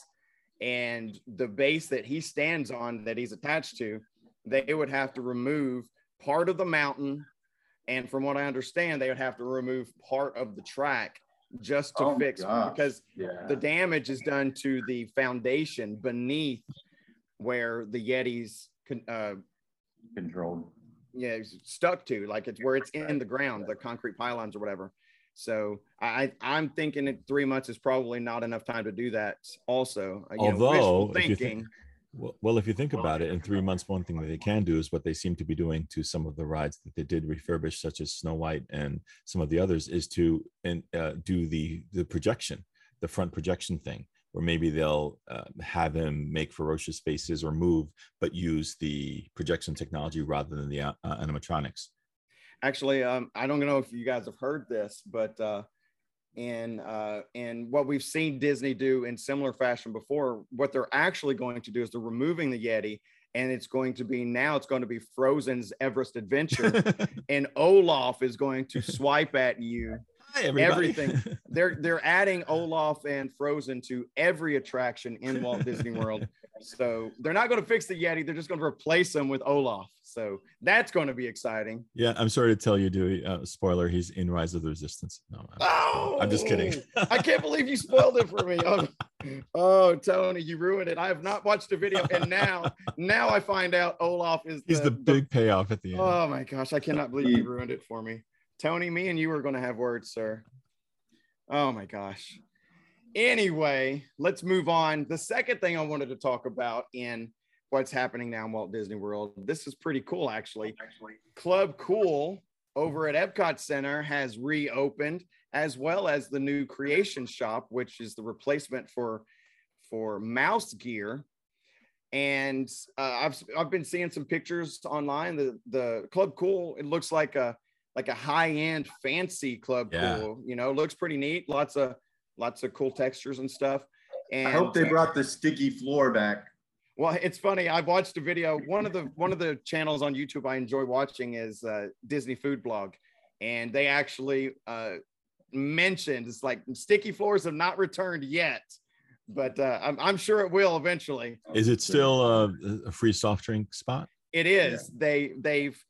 and the base that he stands on that he's attached to they would have to remove part of the mountain and from what I understand, they would have to remove part of the track just to oh fix because yeah. the damage is done to the foundation beneath where the Yeti's uh, controlled. Yeah, stuck to like it's where it's in the ground, the concrete pylons or whatever. So I I'm thinking that three months is probably not enough time to do that. Also, you although know, thinking. Think, well, if you think about it, in three months, one thing that they can do is what they seem to be doing to some of the rides that they did refurbish, such as Snow White and some of the others, is to and uh, do the the projection, the front projection thing, or maybe they'll uh, have him make ferocious faces or move, but use the projection technology rather than the uh, animatronics. Actually, um, I don't know if you guys have heard this, but uh, and uh, and what we've seen Disney do in similar fashion before. What they're actually going to do is they're removing the Yeti, and it's going to be now it's going to be Frozen's Everest Adventure, [LAUGHS] and Olaf is going to swipe at you. Hi, everything. they're they're adding Olaf and Frozen to every attraction in Walt Disney World. [LAUGHS] So they're not going to fix the Yeti. They're just going to replace them with Olaf. So that's going to be exciting. Yeah, I'm sorry to tell you, Dewey. Uh, spoiler: He's in Rise of the Resistance. No, I'm, oh, I'm just kidding. I can't believe you spoiled it for me. [LAUGHS] Oh, oh, Tony, you ruined it. I have not watched the video, and now, now I find out Olaf is. The, He's the big the, payoff at the end. Oh my gosh, I cannot believe you ruined it for me, Tony. Me and you are going to have words, sir. Oh my gosh. Anyway, let's move on. The second thing I wanted to talk about in what's happening now in Walt Disney World. This is pretty cool, actually. Club Cool over at Epcot Center has reopened, as well as the new Creation Shop, which is the replacement for for Mouse Gear. And uh, I've I've been seeing some pictures online. The the Club Cool it looks like a like a high end fancy Club yeah. Cool. You know, looks pretty neat. Lots of lots of cool textures and stuff. And I hope they brought the sticky floor back. Well, it's funny. I've watched a video. One of the one of the channels on YouTube I enjoy watching is uh, Disney Food Blog, and they actually uh, mentioned it's like sticky floors have not returned yet, but uh, I'm, I'm sure it will eventually. Is it still a, a free soft drink spot? It is. Yeah. They they've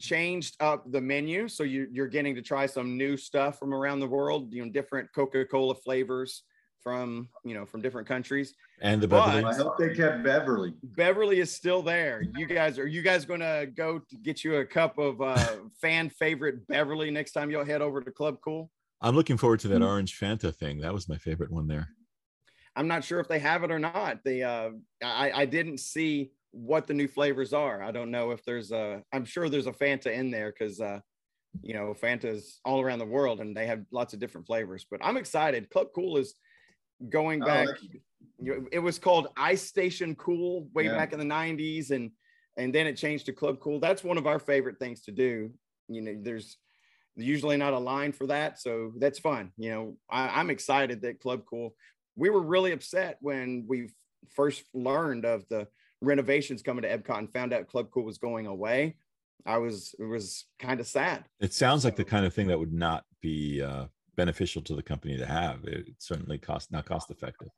changed up the menu, so you, you're getting to try some new stuff from around the world. You know, different Coca-Cola flavors from you know from different countries. And the But- Beverly. I hope they kept Beverly. Beverly is still there. You guys are you guys going to go to get you a cup of uh, [LAUGHS] fan favorite Beverly next time you'll head over to Club Cool? I'm looking forward to that Mm. orange Fanta thing. That was my favorite one there. I'm not sure if they have it or not. The uh, I I didn't see what the new flavors are. I don't know if there's a. I'm sure there's a Fanta in there because uh, you know Fanta's all around the world and they have lots of different flavors. But I'm excited. Club Cool is going Oh, back. that's- you know, it was called Ice Station Cool way Yeah. back in the 90s, and and then it changed to Club Cool. That's one of our favorite things to do. You know, there's usually not a line for that, so that's fun. You know, I, I'm excited that Club Cool. We were really upset when we first learned of the renovations coming to Epcot and found out Club Cool was going away. I was it was kind of sad. It sounds like the kind of thing that would not be uh, beneficial to the company to have. It certainly cost not cost effective.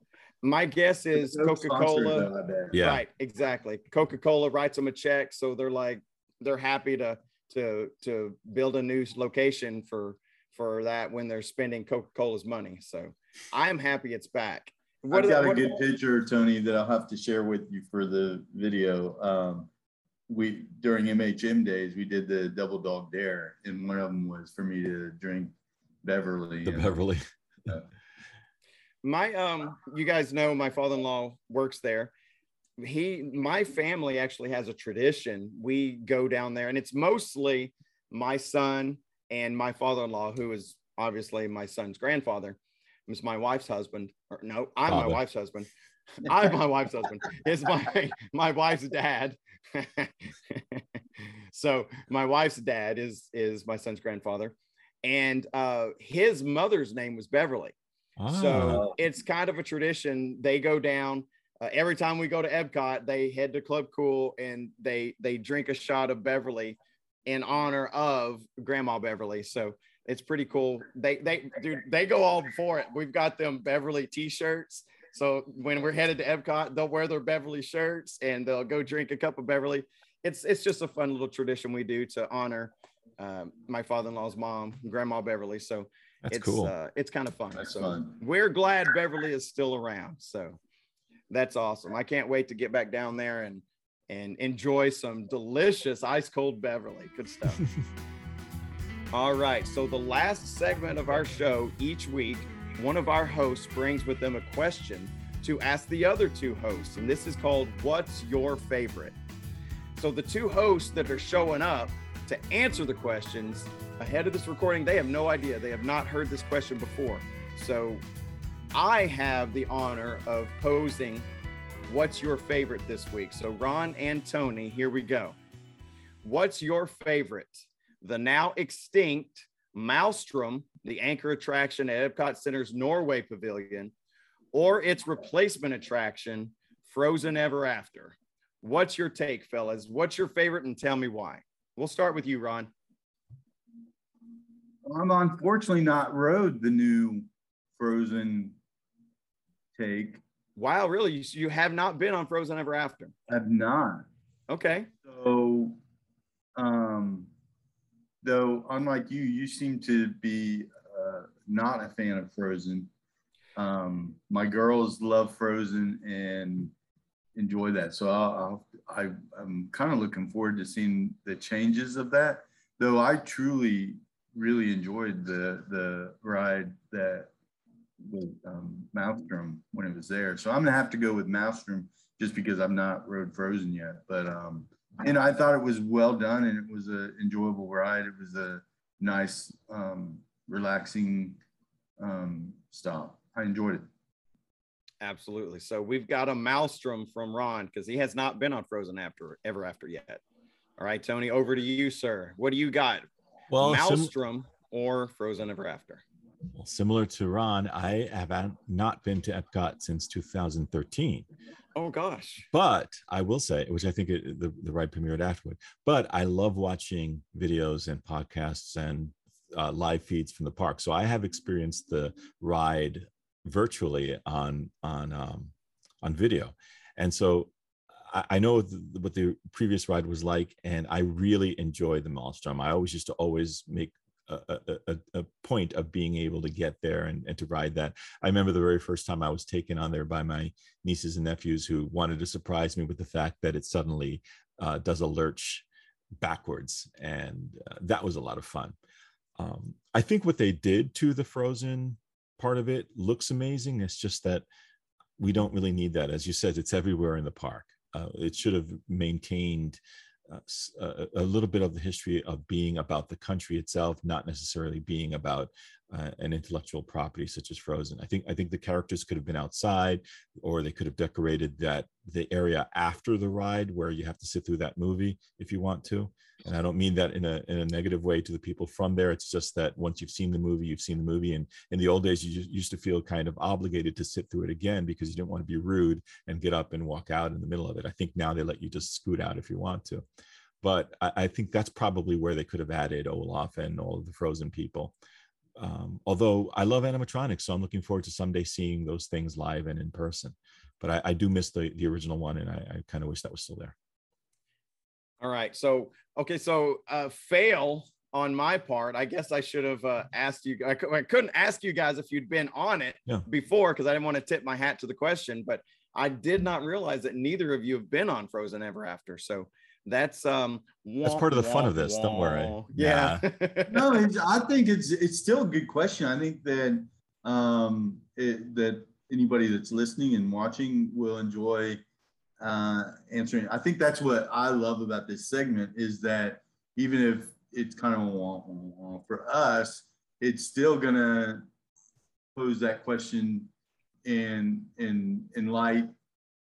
My guess is No Coca sponsors, Cola. though, I bet. Yeah. Right, exactly. Coca Cola writes them a check, so they're like they're happy to to to build a new location for for that when they're spending Coca Cola's money. So I'm happy it's back. I've got the- a good picture, Tony, that I'll have to share with you for the video. Um, we during MHM days, we did the double dog dare, and one of them was for me to drink Beverly. The and- Beverly. my um you guys know my father-in-law works there. He my family actually has a tradition. We go down there and it's mostly my son and my father-in-law who is obviously my son's grandfather. Is my wife's husband or no i'm my wife's husband. [LAUGHS] I'm my wife's husband. Is my my wife's dad. [LAUGHS] So my wife's dad is is my son's grandfather and uh his mother's name was beverly Ah, so it's kind of a tradition. They go down uh, every time we go to Epcot. They head to Club Cool and they they drink a shot of Beverly in honor of Grandma Beverly. So it's pretty cool. They they dude, they go all for it. We've got them Beverly T-shirts. So when we're headed to Epcot, they'll wear their Beverly shirts and they'll go drink a cup of Beverly. It's it's just a fun little tradition we do to honor um, my father-in-law's mom, Grandma Beverly. So that's it's cool. uh, it's kind of fun. That's so fun. we're glad Beverly is still around. So that's awesome. I can't wait to get back down there and and enjoy some delicious ice cold Beverly. Good stuff. [LAUGHS] All right. So the last segment of our show each week, one of our hosts brings with them a question to ask the other two hosts, and this is called "What's Your Favorite." So the two hosts that are showing up to answer the questions ahead of this recording, they have no idea. They have not heard this question before. So I have the honor of posing what's your favorite this week. So Ron and Tony, here we go. What's your favorite? The now extinct Maelstrom, the anchor attraction at Epcot Center's Norway Pavilion, or its replacement attraction, Frozen Ever After. What's your take, fellas? What's your favorite and tell me why? We'll start with you, Ron. I'm unfortunately not rode the new Frozen take. Wow, really? You, you have not been on Frozen Ever After. I've not. Okay. So, um, though, unlike you, you seem to be uh, not a fan of Frozen. Um, my girls love Frozen and enjoy that. So I'll, I'll, I, I'm kind of looking forward to seeing the changes of that. Though I truly, really enjoyed the the ride that with um, Maelstrom when it was there. So I'm gonna have to go with Maelstrom just because I've not rode Frozen yet. But um, and I thought it was well done and it was a enjoyable ride. It was a nice, um, relaxing um, stop. I enjoyed it. Absolutely. So we've got a maelstrom from Ron because he has not been on Frozen After Ever After yet. All right, Tony, over to you, sir. What do you got? well, sim- maelstrom or Frozen Ever After? well, similar to Ron, I have not been to Epcot since 2013. Oh gosh. But I will say, which I think it, the, the ride premiered afterward, but I love watching videos and podcasts and uh, live feeds from the park. So I have experienced the ride virtually on on um, on video, and so I, I know what the previous ride was like, and I really enjoyed the Maelstrom. I always used to always make a, a, a, point of being able to get there and, and to ride that. I remember the very first time I was taken on there by my nieces and nephews who wanted to surprise me with the fact that it suddenly uh, does a lurch backwards. And uh, that was a lot of fun. Um, I think what they did to the Frozen part of it looks amazing. It's just that we don't really need that. As you said, it's everywhere in the park. Uh, it should have maintained uh, a, little bit of the history of being about the country itself, not necessarily being about uh, an intellectual property such as Frozen. I think I think the characters could have been outside, or they could have decorated that the area after the ride where you have to sit through that movie if you want to. And I don't mean that in a in a negative way to the people from there. It's just that once you've seen the movie, you've seen the movie. And in the old days, you used to feel kind of obligated to sit through it again because you didn't want to be rude and get up and walk out in the middle of it. I think now they let you just scoot out if you want to. But I, I think that's probably where they could have added Olaf and all of the Frozen people um, although I love animatronics, so I'm looking forward to someday seeing those things live and in person. But I, I do miss the the original one, and I, I kind of wish that was still there. All right, so okay, so uh, fail on my part. I guess I should have uh, asked you. I, I couldn't ask you guys if you'd been on it yeah. before because I didn't want to tip my hat to the question, but I did not realize that neither of you have been on Frozen Ever After. So that's um that's part of the fun of this don't worry yeah [LAUGHS] no i think it's it's still a good question i think that um it, that anybody that's listening and watching will enjoy uh answering i think that's what i love about this segment is that even if it's kind of for us it's still gonna pose that question and and in light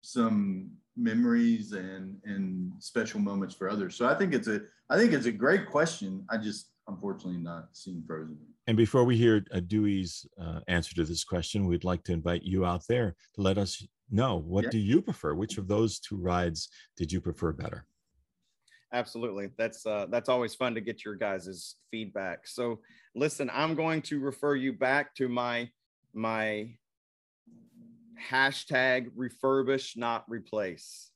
some memories and and special moments for others. So I think it's a I think it's a great question. I just unfortunately not seen Frozen. And before we hear uh, Dewey's uh, answer to this question, we'd like to invite you out there to let us know what yeah. do you prefer? Which of those two rides did you prefer better? Absolutely. That's uh, that's always fun to get your guys' feedback. So listen, I'm going to refer you back to my my hashtag refurbish, not replace.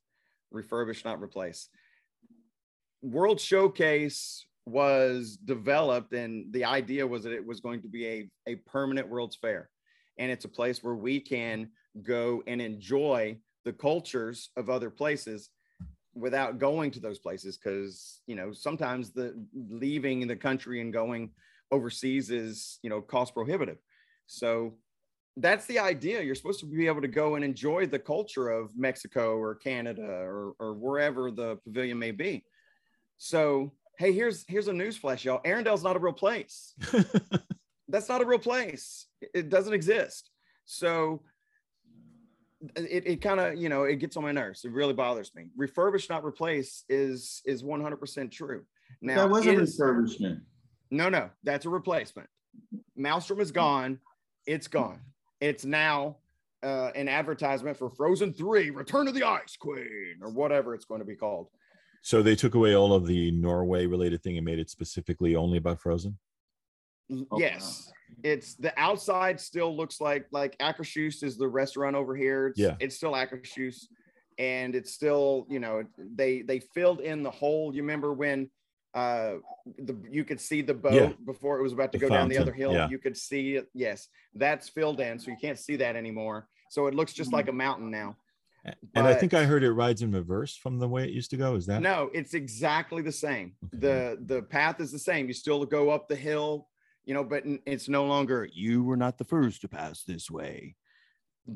Refurbish, not replace. World Showcase was developed, and the idea was that it was going to be a, a permanent World's Fair. And it's a place where we can go and enjoy the cultures of other places without going to those places because you know sometimes the leaving the country and going overseas is you know cost prohibitive so that's the idea. You're supposed to be able to go and enjoy the culture of Mexico or Canada or, or wherever the pavilion may be. So, hey, here's here's a news flash, y'all. Arendelle's not a real place. [LAUGHS] that's not a real place. It doesn't exist. So it, it kind of, you know, it gets on my nerves. It really bothers me. Refurbish, not replace is is 100% true. Now that was a refurbishment. No, no, that's a replacement. Maelstrom is gone. It's gone. It's now uh, an advertisement for Frozen 3 Return of the Ice Queen or whatever it's going to be called. So they took away all of the Norway related thing and made it specifically only about Frozen? Oh, yes. It's the outside still looks like like Akershus is the restaurant over here. It's, yeah. It's still Akershus and it's still, you know, they they filled in the hole. You remember when uh the you could see the boat yeah. before it was about to the go fountain. down the other hill yeah. you could see it yes that's filled in so you can't see that anymore so it looks just mm-hmm. like a mountain now and but, i think i heard it rides in reverse from the way it used to go is that no it's exactly the same okay. the the path is the same you still go up the hill you know but it's no longer you were not the first to pass this way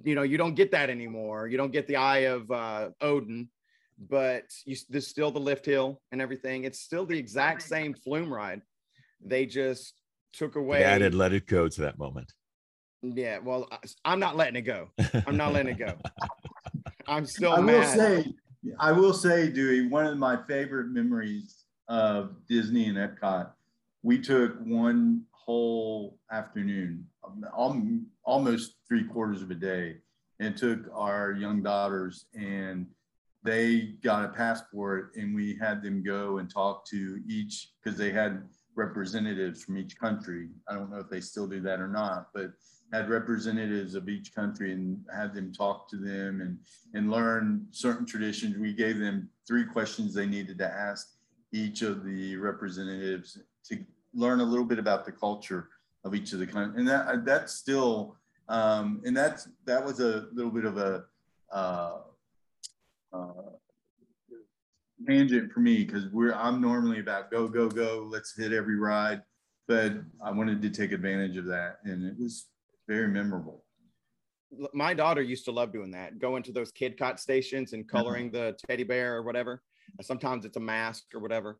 you know you don't get that anymore you don't get the eye of uh odin but you, there's still the lift hill and everything. It's still the exact same flume ride. They just took away. They added let it go to that moment. Yeah, well, I'm not letting it go. I'm not letting it go. [LAUGHS] I'm still. I mad. will say, I will say, Dewey, one of my favorite memories of Disney and Epcot. We took one whole afternoon, almost three quarters of a day, and took our young daughters and they got a passport and we had them go and talk to each because they had representatives from each country. I don't know if they still do that or not, but had representatives of each country and had them talk to them and and learn certain traditions. We gave them three questions they needed to ask each of the representatives to learn a little bit about the culture of each of the countries, and that that's still um, and that's that was a little bit of a uh, uh, tangent for me because we're I'm normally about go go go let's hit every ride, but I wanted to take advantage of that, and it was very memorable. My daughter used to love doing that, going to those Kidcot stations and coloring the teddy bear or whatever. Sometimes it's a mask or whatever.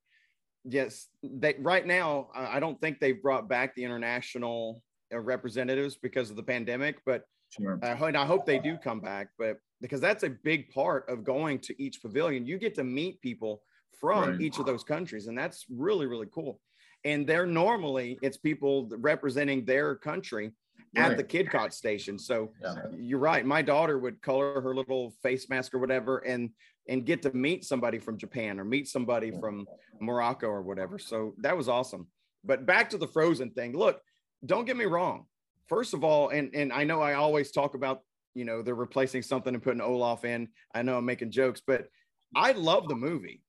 Yes, they right now I don't think they've brought back the international uh, representatives because of the pandemic, but Sure. I hope they do come back. But because that's a big part of going to each pavilion, you get to meet people from Right. each of those countries, and that's really really cool. And they're normally it's people representing their country at the Kidcot station. So Yeah. you're right. My daughter would color her little face mask or whatever, and and get to meet somebody from Japan or meet somebody from Morocco or whatever. So that was awesome. But back to the Frozen thing. Look, don't get me wrong. First of all, and and I know I always talk about you know they're replacing something and putting Olaf in. I know I'm making jokes, but I love the movie.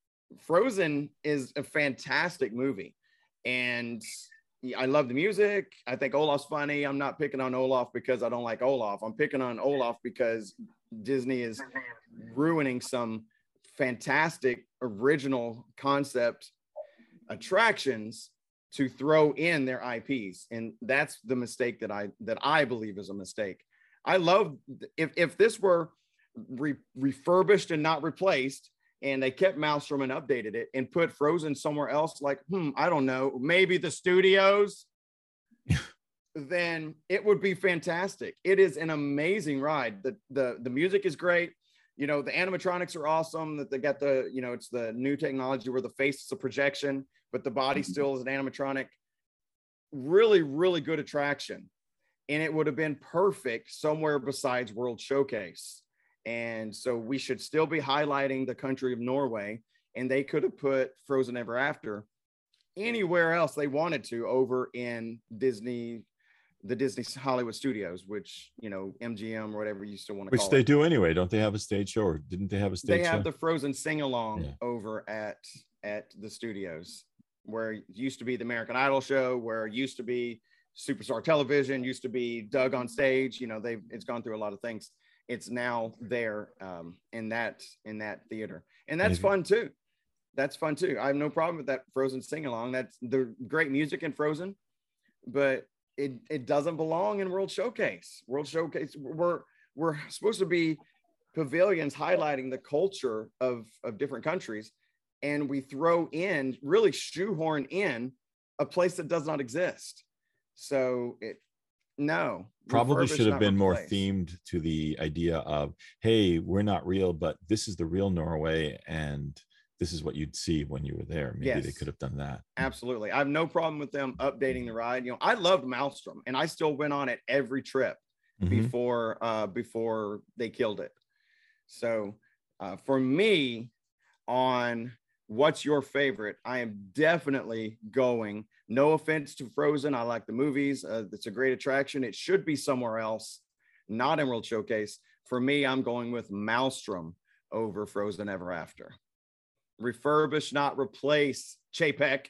Frozen is a fantastic movie, and I love the music. I think Olaf's funny. I'm not picking on Olaf because I don't like Olaf. I'm picking on Olaf because Disney is ruining some fantastic original concept attractions to throw in their IPs. And that's the mistake that I that I believe is a mistake. I love if if this were re- refurbished and not replaced, and they kept Maelstrom and updated it and put Frozen somewhere else, like hmm, I don't know, maybe the studios. [LAUGHS] then it would be fantastic. It is an amazing ride. The the the music is great. You know, the animatronics are awesome. That they got the, you know, it's the new technology where the face is a projection, but the body still is an animatronic. Really, really good attraction. And it would have been perfect somewhere besides World Showcase. And so we should still be highlighting the country of Norway. And they could have put Frozen Ever After anywhere else they wanted to over in Disney, the Disney [LAUGHS] Hollywood Studios, which, you know, MGM or whatever you still want to Which call they it. do anyway. Don't they have a stage show or didn't they have a stage They show? have the Frozen sing along Yeah. over at at the studios where it used to be the American Idol show, where it used to be Superstar Television, used to be Doug on stage. You know, they've it's gone through a lot of things. It's now there um, in that in that theater, and that's Maybe. fun too. That's fun too. I have no problem with that Frozen sing along. That's the great music in Frozen, but it it doesn't belong in World Showcase. World Showcase, we're we're supposed to be pavilions highlighting the culture of of different countries and we throw in really shoehorn in a place that does not exist so it no Probably should have been more themed to the idea of, hey, we're not real, but this is the real Norway, and this is what you'd see when you were there. Maybe they could have done that. absolutely i have no problem with them updating the ride you know i loved maelstrom and i still went on it every trip Mhm. before uh before they killed it so uh, for me on what's your favorite i am definitely going no offense to frozen i like the movies uh, it's a great attraction it should be somewhere else not in world showcase for me i'm going with maelstrom over frozen ever after refurbish not replace chapek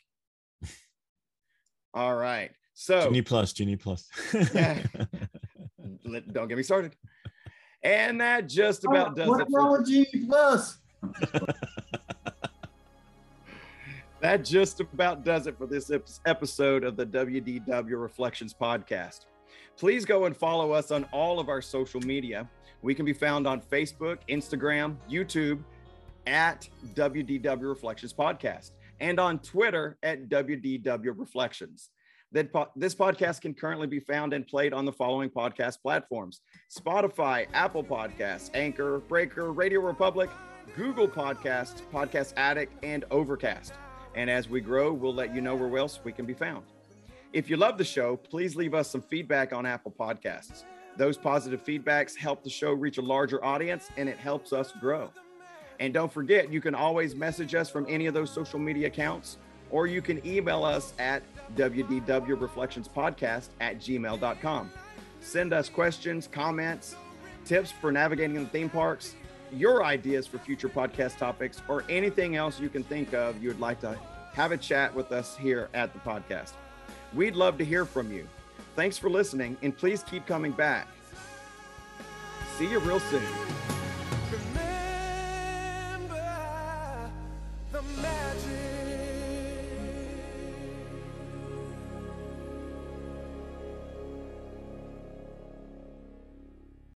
all right so Genie Plus, Genie Plus. Yeah. [LAUGHS] don't get me started. And that just about does it. What's For, wrong with Genie Plus? [LAUGHS] that just about does it for this episode of the WDW Reflections podcast. Please go and follow us on all of our social media. We can be found on Facebook, Instagram, YouTube at WDW Reflections Podcast, and on Twitter at WDW Reflections. This podcast can currently be found and played on the following podcast platforms Spotify, Apple Podcasts, Anchor, Breaker, Radio Republic, Google Podcasts, Podcast Addict, and Overcast. And as we grow, we'll let you know where else we can be found. If you love the show, please leave us some feedback on Apple Podcasts. Those positive feedbacks help the show reach a larger audience and it helps us grow. And don't forget, you can always message us from any of those social media accounts, or you can email us at wdwreflectionspodcast at gmail.com. Send us questions, comments, tips for navigating the theme parks, your ideas for future podcast topics, or anything else you can think of you would like to have a chat with us here at the podcast. We'd love to hear from you. Thanks for listening, and please keep coming back. See you real soon.